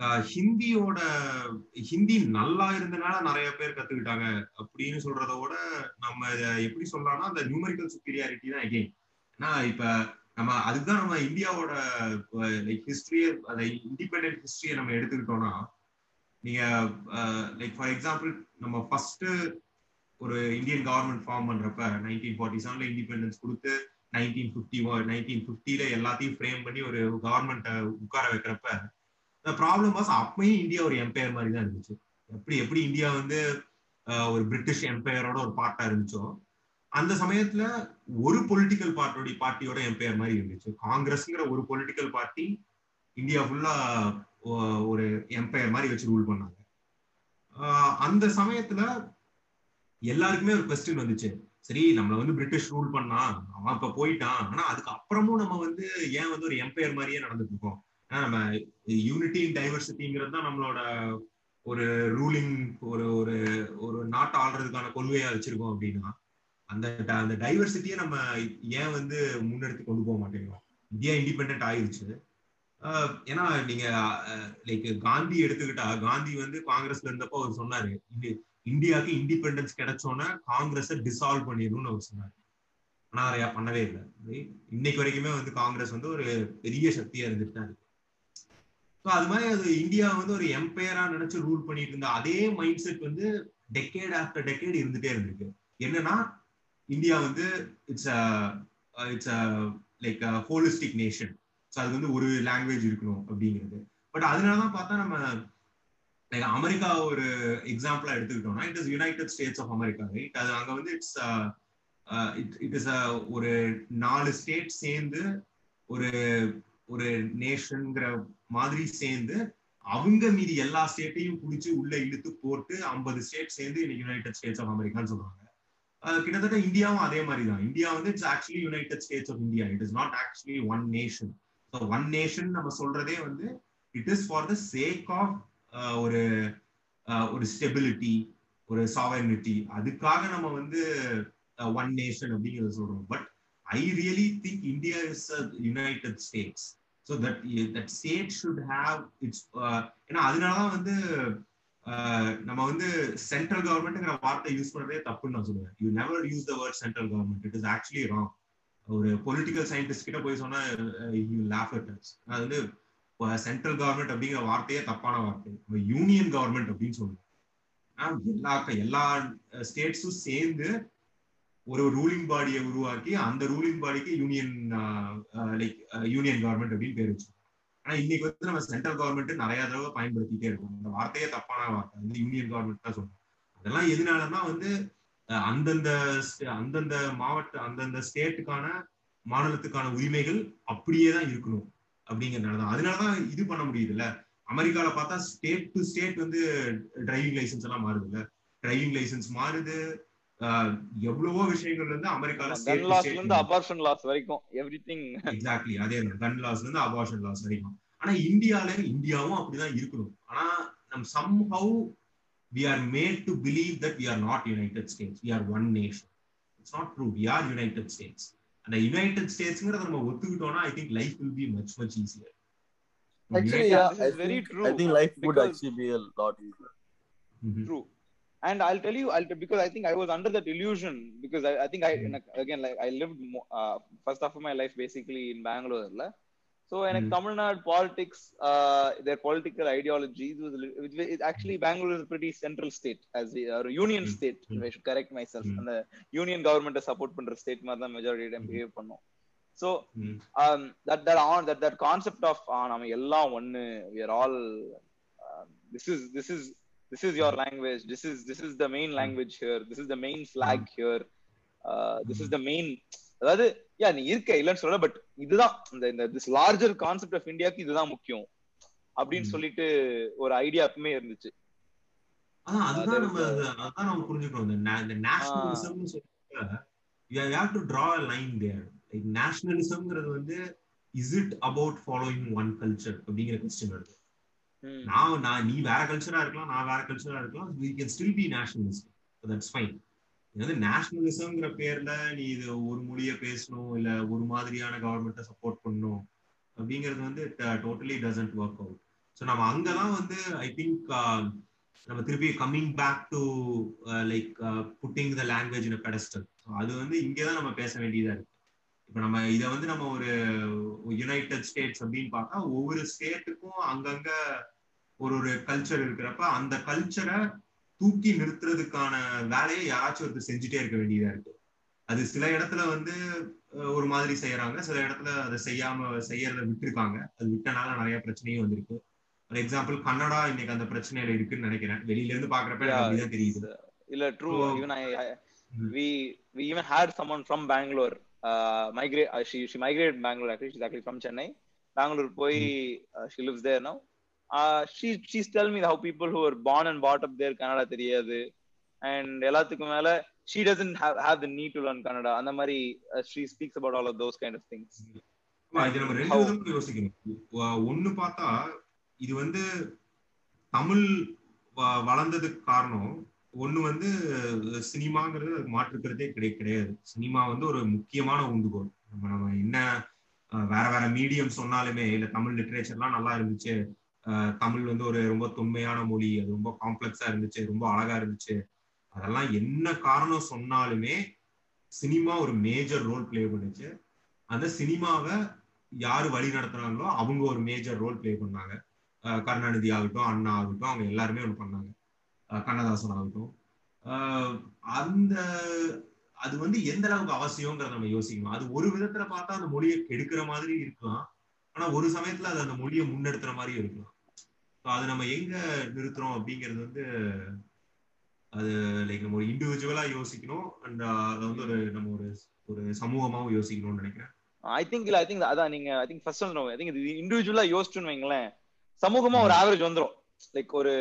ஆஹ், ஹிந்தியோட ஹிந்தி நல்லா இருந்தனால நிறைய பேர் கத்துக்கிட்டாங்க அப்படின்னு சொல்றத விட நம்ம எப்படி சொல்லலாம்னா அந்த நியூமரிக்கல் சுப்பீரியாரிட்டி தான் எகெயின் ஏன்னா இப்ப நம்ம அதுதான் நம்ம இந்தியாவோட லைக் ஹிஸ்டரியை அந்த இண்டிபெண்டன்ட் ஹிஸ்டரியை நம்ம எடுத்துக்கிட்டோம்னா நீங்க லைக் ஃபார் எக்ஸாம்பிள் நம்ம ஃபர்ஸ்ட் ஒரு இந்தியன் கவர்மெண்ட் ஃபார்ம் பண்றப்ப நைன்டீன் ஃபார்ட்டி செவன்ல இண்டிபெண்டன்ஸ் கொடுத்து நைன்டீன் ஃபிஃப்டி நைன்டீன் ஃபிஃப்டில எல்லாத்தையும் ஃப்ரேம் பண்ணி ஒரு கவர்மெண்ட்டை உட்கார வைக்கிறப்ப இந்த ப்ராப்ளம் வாஸ் அப்பயும் இந்தியா ஒரு எம்பையர் மாதிரி தான் இருந்துச்சு. எப்படி எப்படி இந்தியா வந்து ஒரு பிரிட்டிஷ் எம்பையரோட ஒரு பார்ட்டா இருந்துச்சோ அந்த சமயத்துல ஒரு பொலிட்டிக்கல் பார்ட்டியோட பார்ட்டியோட எம்பையர் மாதிரி இருந்துச்சு. காங்கிரஸ்ங்கிற ஒரு பொலிட்டிக்கல் பார்ட்டி இந்தியா ஃபுல்லா ஒரு எம்பையர் மாதிரி வச்சு ரூல் பண்ணாங்க. அந்த சமயத்துல எல்லாருக்குமே ஒரு கொஸ்டின் வந்துச்சு. சரி நம்மள வந்து பிரிட்டிஷ் ரூல் பண்ணா அவன் இப்ப போயிட்டான். ஆனா அதுக்கு அப்புறமும் நம்ம வந்து ஏன் வந்து ஒரு எம்பையர் மாதிரியே நடந்துட்டு இருக்கோம்? ஏன்னா நம்ம யூனிட்டி இன் டைவர்சிட்டிங்கிறது தான் நம்மளோட ஒரு ரூலிங் ஒரு ஒரு ஒரு நாட்டை ஆள்றதுக்கான கொள்கையா வச்சிருக்கோம் அப்படின்னா அந்த அந்த டைவர்சிட்டியை நம்ம ஏன் வந்து முன்னெடுத்து கொண்டு போக மாட்டேங்கிறோம்? இந்தியா இண்டிபெண்ட் ஆயிடுச்சு ஏன்னா நீங்க லைக் காந்தி எடுத்துக்கிட்டா காந்தி வந்து காங்கிரஸ்ல இருந்தப்போ அவர் சொன்னாரு இந்தியாவுக்கு இண்டிபெண்டன்ஸ் கிடைச்சோன்னா காங்கிரஸ டிசால்வ் பண்ணிடணும்னு அவர் சொன்னாரு. ஆனா அதை பண்ணவே இல்லை. இன்னைக்கு வரைக்குமே வந்து காங்கிரஸ் வந்து ஒரு பெரிய சக்தியா இருந்துட்டு தான் இருக்கு. ஸோ அது மாதிரி அது இந்தியா வந்து ஒரு எம்பையரா நினைச்சு ரூல் பண்ணிட்டு இருந்த அதே மைண்ட் செட் வந்து டெக்கேட் ஆஃப்டர் டெக்கேட் இருந்துட்டே இருந்திருக்கு. என்னன்னா இந்தியா வந்து it's it's like holistic nation so அது வந்து ஒரு லாங்குவேஜ் இருக்கணும் அப்படிங்கிறது. பட் அதனாலதான் பார்த்தா நம்ம லைக் அமெரிக்கா ஒரு எக்ஸாம்பிளா எடுத்துக்கிட்டோம்னா it is United States of America right அது அங்க வந்து இட்ஸ் இட் இஸ் ஒரு நாலு ஸ்டேட் சேர்ந்து ஒரு ஒரு நேஷன்ங்கிற மாதிரி சேர்ந்து அவங்க மீதி எல்லா ஸ்டேட்டையும் பிடிச்சி உள்ள இழுத்து போட்டு ஐம்பது ஸ்டேட் சேர்ந்து இன்னைக்கு யுனைடெட் ஸ்டேட்ஸ் ஆஃப் அமெரிக்கான்னு சொல்றாங்க. Uh, கிட்டத்தட்ட இந்தியாவும் அதே மாதிரி தான் இந்தியா வந்து it's actually United States of India it is not actually one nation one nation நம்ம சொல்றதே வந்து it is for the sake of ஒரு uh, ஒரு ஸ்டெபிலிட்டி ஒரு சாவர்னிட்டி அதுக்காக நம்ம வந்து uh, ஒன் நேஷன் அப்படிங்கிறத சொல்றோம். But I really think India is United States so that that state should have its ஏன்னா அதனாலதான் வந்து uh, நம்ம வந்து சென்ட்ரல் கவர்மெண்ட்ங்கிற வார்த்தை யூஸ் பண்றதே தப்புன்னு நான் சொல்லுவேன். You never use the word central government it is actually wrong ஒரு பொலிட்டிக்கல் சயின்டிஸ்ட் கிட்ட போய் சொன்னா uh, அது வந்து சென்ட்ரல் கவர்மெண்ட் அப்படிங்கிற வார்த்தையே தப்பான வார்த்தை. யூனியன் கவர்மெண்ட் அப்படின்னு சொல்லுவோம். எல்லா எல்லா uh, ஸ்டேட்ஸும் சேர்ந்து ஒரு ரூலிங் பாடியை உருவாக்கி அந்த ரூலிங் பாடிக்கு யூனியன் லைக் யூனியன் கவர்மெண்ட் அப்படின்னு பேர் வச்சு ஆனா இன்னைக்கு வந்து நம்ம சென்ட்ரல் கவர்மெண்ட் நிறைய தடவை பயன்படுத்திட்டே இருக்கோம். இந்த வார்த்தையே தப்பான வார்த்தை. வந்து யூனியன் கவர்மெண்ட் தான் சொல்லுவோம். அதெல்லாம் எதனாலன்னா வந்து அந்தந்த அந்தந்த மாவட்ட அந்தந்த ஸ்டேட்டுக்கான மாநிலத்துக்கான உரிமைகள் அப்படியே தான் இருக்கணும் அப்படிங்கறதுனாலதான் அதனாலதான் இது பண்ண முடியுதுல்ல. அமெரிக்கால பார்த்தா ஸ்டேட் டு ஸ்டேட் வந்து டிரைவிங் லைசன்ஸ் எல்லாம் மாறுது இல்ல டிரைவிங் லைசன்ஸ் மாறுது எவ்வளவோ விஷயங்கள் வந்து அமெரிக்கால கன் லாஸ்ல இருந்து அபார்ஷன் லாஸ் வரைக்கும் எவ்ரிதிங் எக்ஸாக்ட்லி அதே கன் லாஸ்ல இருந்து அபார்ஷன் லாஸ் வரைக்கும். ஆனா இந்தியால இந்தியாவும் அப்படிதான் இருக்கணும். ஆனா நம் some How we are made to believe that we are not United States we are one nation it's not true we are United States அந்த யுனைடெட் ஸ்டேட்ஸ்ங்கிறத நம்ம ஒத்துக்கிட்டோம்னா I think life will be much much easier Actually, yeah, This I is very think, true, I think life would because- actually be a lot easier. true and i'll tell you i'll because i think i was under that illusion because i, I think i in a- again like i lived mo- uh, first half of my life basically in bangalore Mhm. uh, is a pretty central state as a, or a union Mhm. state if Mhm. i should correct myself Mhm. and the union government support பண்ற state மாதிரி தான் majority time Mhm. behave பண்ணும் so Mhm. um, that that on that that concept of uh, நம்ம எல்லாம் ஒண்ணு we are all uh, this is this is this is your language this is this is the main language here this is the main flag here uh, this is the main அதாவது yeah நீ இருக்க இல்லைன்னு சொல்ல but இதுதான் இந்த இந்த this larger concept of இந்தியாக்கு இதுதான் முக்கியம். அப்படின்னு. சொல்லிட்டு ஒரு ஐடியா எப்பவுமே இருந்துச்சு. அதுதான் நம்ம அதான் நம்ம புரிஞ்சுக்கணும். இந்த you have to draw a line there like நேஷனலிசம்ங்கிறது வந்து is it about following one culture அப்படிங்கிற கொஸ்டின் வருது. நான் நான் நீ வேற கல்ச்சரா இருக்கலாம் நான் வேற கல்ச்சரா இருக்கலாம் we can still be nationalist. That's fine வந்து நேஷனலிசம்ங்கிற பேர்ல நீ இது ஒரு மொழிய பேசணும் இல்ல ஒரு மாதிரியான கவர்மெண்ட்டை சப்போர்ட் பண்ணணும் அப்படிங்கிறது வந்து totally doesn't work out so நம்ம அங்கதான் வந்து ஐ திங்க் நம்ம திருப்பி coming back to like putting the language in pedestal அது வந்து இங்கே தான் நம்ம பேச வேண்டியதா இருக்கு. இப்போ நம்ம இதை வந்து நம்ம ஒரு யுனைடெட் ஸ்டேட்ஸ் அப்படின்னு பார்த்தா ஒவ்வொரு ஸ்டேட்டுக்கும் அங்கங்க ஒரு ஒரு கல்ச்சர் இருக்கிறப்ப அந்த கல்ச்சரை தூக்கி நிறுத்துறதுக்கான வேலையை யாராச்சும் ஒருத்தர் செஞ்சுட்டே இருக்க வேண்டியதா இருக்கு. அது சில இடத்துல வந்து ஒரு மாதிரி செய்யறாங்க. சில இடத்துல அதை செய்யாம செய்யறத விட்டுருக்காங்க. அது விட்டனால நிறைய பிரச்சனையும் வந்திருக்கு. ஃபார் எக்ஸாம்பிள் கன்னடா இன்னைக்கு அந்த பிரச்சனையில இருக்குன்னு நினைக்கிறேன். வெளியில இருந்து பாக்குறப்ப அப்படிதான் தெரியுது. இல்ல true even I someone from Bangalore uh migrate uh, she she migrated Bangalore actually. She's actually from Chennai. Bangalore போய் uh, she lives there she she's telling me how people who were born and brought up there Kannada தெரியாது. And எல்லாத்துக்கும் மேல she doesn't have have the need to learn Kannada. அந்த மாதிரி she speaks about all of those kind of things. ஆமா, இது நம்ம ரெண்டு விதமா யோசிக்கணும். ஒண்ணு பார்த்தா இது வந்து தமிழ் வளர்ந்ததுக்கு காரணம். ஒண்ணு வந்து சினிமாங்கிறது அதுக்கு மாற்றுக்கிறதே கிடை கிடையாது. சினிமா வந்து ஒரு முக்கியமான ஊண்டுகோல் நம்ம நம்ம என்ன வேற வேற மீடியம் சொன்னாலுமே இல்ல தமிழ் லிட்ரேச்சர்லாம் நல்லா இருந்துச்சு தமிழ் வந்து ஒரு ரொம்ப தொன்மையான மொழி அது ரொம்ப காம்ப்ளெக்ஸா இருந்துச்சு ரொம்ப அழகா இருந்துச்சு. அதெல்லாம் என்ன காரணம் சொன்னாலுமே சினிமா ஒரு மேஜர் ரோல் ப்ளே பண்ணுச்சு. அந்த சினிமாவை யாரு வழி நடத்துறாங்களோ அவங்க ஒரு மேஜர் ரோல் ப்ளே பண்ணாங்க. அஹ் கருணாநிதி ஆகட்டும் அண்ணா ஆகட்டும் அவங்க எல்லாருமே ஒன்று பண்ணாங்க. அஹ் கண்ணதாசன் ஆகட்டும். அந்த அது வந்து எந்த அளவுக்கு அவசியங்கிறத நம்ம யோசிக்கணும் அது ஒரு விதத்துல பார்த்தா அந்த மொழியை கெடுக்கிற மாதிரி இருக்கலாம். ஆனா ஒரு சமயத்துல அது அந்த மொழியை முன்னெடுத்துற மாதிரி இருக்கலாம். அது நம்ம எங்க நிறுத்துறோம் அப்படிங்கிறது வந்து அது லைக் நம்ம ஒரு இண்டிவிஜுவலா யோசிக்கணும். அண்ட் அதை வந்து ஒரு நம்ம ஒரு ஒரு சமூகமாவும் யோசிக்கணும்னு நினைக்கிறேன். ஐ திங்க் இல்ல ஐ திங்க் அதான் நீங்க ஐ திங்க் ஃபர்ஸ்ட் சொல்லணும் ஐ திங்க் இது இண்டிவிஜுவலா யோசிச்சுன்னு வைங்களேன். சமூகமா ஒரு ஆவரேஜ் வந்துரும். லைக் ஒரு.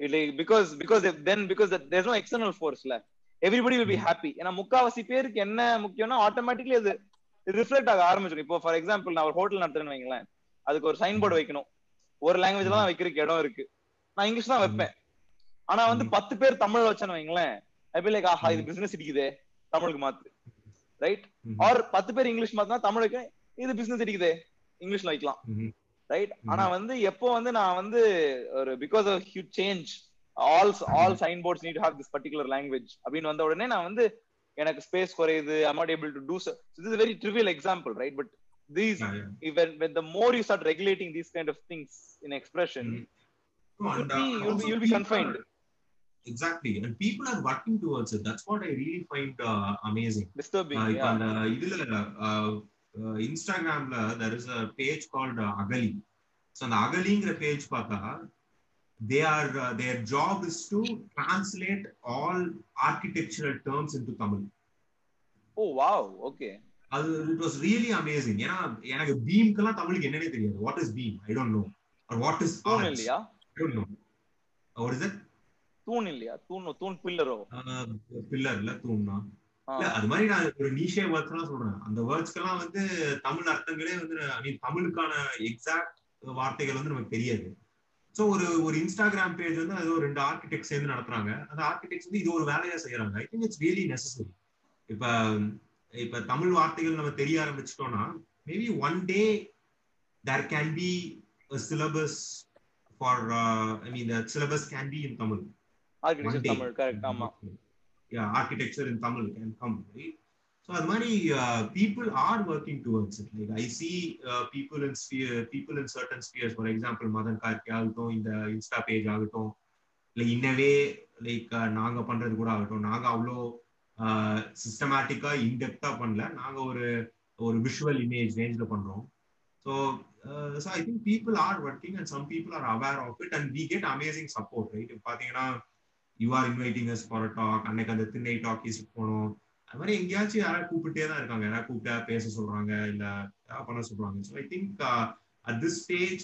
Like because because then because there no external ஃபோர்ஸ்ல everybody will be. Happy ஏன்னா முக்காவாசி பேருக்கு என்ன முக்கியம்னா ஆட்டோமேட்டிக்லி அது ரிஃப்ளெக்ட் ஆக ஆரம்பிச்சிடும் இப்போ ஃபார் எக்ஸாம்பிள் நான் ஒரு ஹோட்டல் நடத்துறேன்னு வைங்களேன். அதுக்கு ஒரு சைன் போர்டு வைக்கணும். ஒரு லாங்குவேஜ்ல தான் வைக்கிறதுக்கு இடம் இருக்கு நான் இங்கிலீஷ் தான் வைப்பேன் ஆனா வந்து. பத்து பேர் தமிழ் வச்சேன்னு வைங்களேன் ஐ லைக் ஆஹா இது. பிசினஸ் இடிக்குதே தமிழுக்கு மாத்து ரைட். ஆர் பத்து பேர் இங்கிலீஷ் மாத்தினா தமிழுக்கு இது பிசினஸ் இருக்குதே இங்கிலீஷ்ல வைக்கலாம். ரைட். ஆனா வந்து எப்போ வந்து நான் வந்து ஒரு because of huge change all all sign boards need have this particular language அப்படின்னு வந்த உடனே நான் வந்து எனக்கு ஸ்பேஸ் குறையுது I not able to do this very trivial example right but These Yeah, yeah. when when the more you start regulating these kind of things in expression Mhm. you And, could uh, be you'll also be you'll be people confined are- exactly and people are working towards it that's what i really find uh, amazing disturbing Uh, இப்ப yeah அந்த இதுல இன்ஸ்டாகிராம்ல there is a page called uh, Agali so அந்த அகலிங்கிற page பார்த்தா they are there job is to translate all architectural terms into Tamil oh wow okay அது it was really amazing ஏன்னா எனக்கு பீம்க்கெல்லாம் தமிழுக்கு என்னன்னே தெரியாது. What is beam I don't know or what is தூண் இல்லையா? I don't know what is it தூண் இல்லையா? தூண் தூண் பில்லரோ பில்லர் இல்ல தூண்னா இல்ல அது மாதிரி நான் ஒரு நீஷே வேர்ட்ஸ் எல்லாம் சொல்றேன். அந்த வேர்ட்ஸ்க்கெல்லாம் வந்து தமிழ் அர்த்தங்களே வந்து ஐ மீன் தமிழுக்கான எக்ஸாக்ட் வார்த்தைகள் வந்து நமக்கு தெரியாது. சோ ஒரு ஒரு இன்ஸ்டாகிராம் பேஜ் வந்து அது ஒரு ரெண்டு ஆர்கிடெக்ட் சேர்ந்து நடத்துறாங்க. அந்த ஆர்கிடெக்ட்ஸ் வந்து இது ஒரு வேலையா செய்யறாங்க. I think it's really necessary இப்ப இப்ப தமிழ் வார்த்தைகள் நம்ம தெரிய ஆரம்பிச்சிட்டோம்னா maybe one day there can be syllabus for I mean syllabus can be in Tamil architecture day. Tamil correct ஆமா. Yeah architecture in tamil can come right? So அது மாதிரி uh, people are working towards it. Like i see uh, people in sphere people in certain spheres. For example Madan Gargi ஆகட்டும் இந்த Insta page ஆகட்டும். இல்லை இன்னவே like நாங்க பண்றது கூட ஆகட்டும். நாங்க அவ்வளோ சிஸ்டமேட்டிக்கா இன்டெப்த்தாக பண்ணல. நாங்க ஒரு ஒரு விஷுவல் இமேஜ் ரேஞ்சில் பண்றோம். So so I think people are working and some people are aware of it and we get amazing support right பார்த்தீங்கன்னா you are inviting us for a talk அன்னைக்கு அந்த திண்ணை டாக்கிஸ் போனோம். அது மாதிரி எங்கேயாச்சும் யாராவது கூப்பிட்டே தான் இருக்காங்க. யாராவது கூப்பிட்டா பேச சொல்றாங்க இல்ல பண்ண சொல்றாங்க. So I think at this stage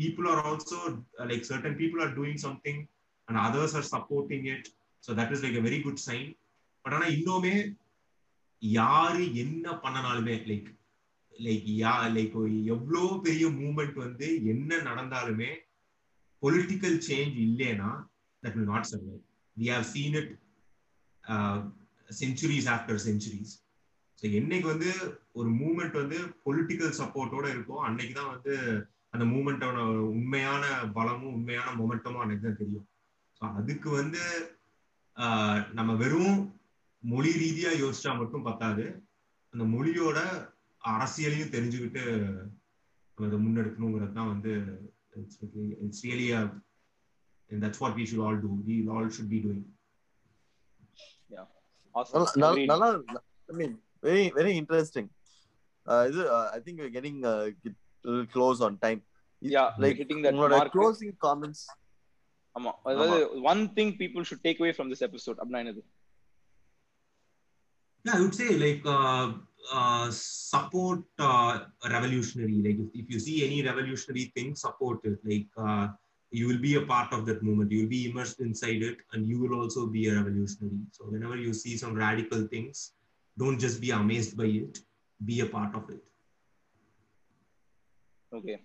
people are also like certain people are doing something and others are supporting it so that is like a very good sign but ஆனா இன்னுமே யாரு என்ன பண்ணனாலுமே லைக் லைக் யா லைக் எவ்வளோ பெரிய movement வந்து என்ன நடந்தாலுமே பொலிட்டிக்கல் சேஞ்ச் இல்லைன்னா that will not survive we have seen it centuries after centuries so என்னைக்கு வந்து ஒரு மூமெண்ட் வந்து பொலிட்டிக்கல் சப்போர்ட்டோட இருக்கோ அன்னைக்கு தான் வந்து அந்த மூமெண்டோட உண்மையான பலமும் உண்மையான மொமெண்டமும் அன்னைக்கு தான் தெரியும். ஸோ அதுக்கு வந்து uh, நம்ம வெறும் மொழி ரீதியா யோசிச்சா மட்டும் பத்தாது. அந்த மொழியோட அரசியலையும் தெரிஞ்சுக்கிட்டு அதை முன்னெடுக்கணுங்கிறது தான் வந்து a, and that's what we should all do. We all should be doing. Awesome. நல்லா- மீன் வெரி வெரி இன்ட்ரெஸ்டிங் இது I think getting close on time Yeah, hitting that ஆமா. அதாவது one thing people should take away from this episode அப்படின்னா என்னது? Yeah, I would say like uh, uh, support uh, revolutionary. Like if, if you see any revolutionary thing, support it. Like uh, you will be a part of that movement. You will be immersed inside it, and you will also be a revolutionary. So whenever you see some radical things, don't just be amazed by it. Be a part of it. Okay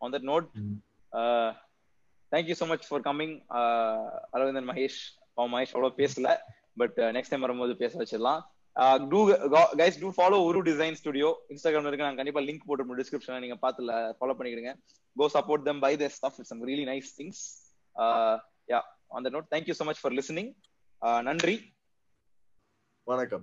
on that note Mm. Thank you so much for coming Aravindan Mahesh அவன் மகேஷ் அவ்வளோ பேசல but next time வரும்போது பேச வச்சிடலாம் Do guys do follow Uru design studio இன்ஸ்டாகிராம்ல இருக்கு நான் கண்டிப்பா லிங்க் போட்டு டிஸ்கிரிப்ஷன்ல நீங்க பாத்துல follow பண்ணிக்கிடுங்க. Go support them by their stuff it's really nice things yeah on the note thank you so much for listening நன்றி. வணக்கம்.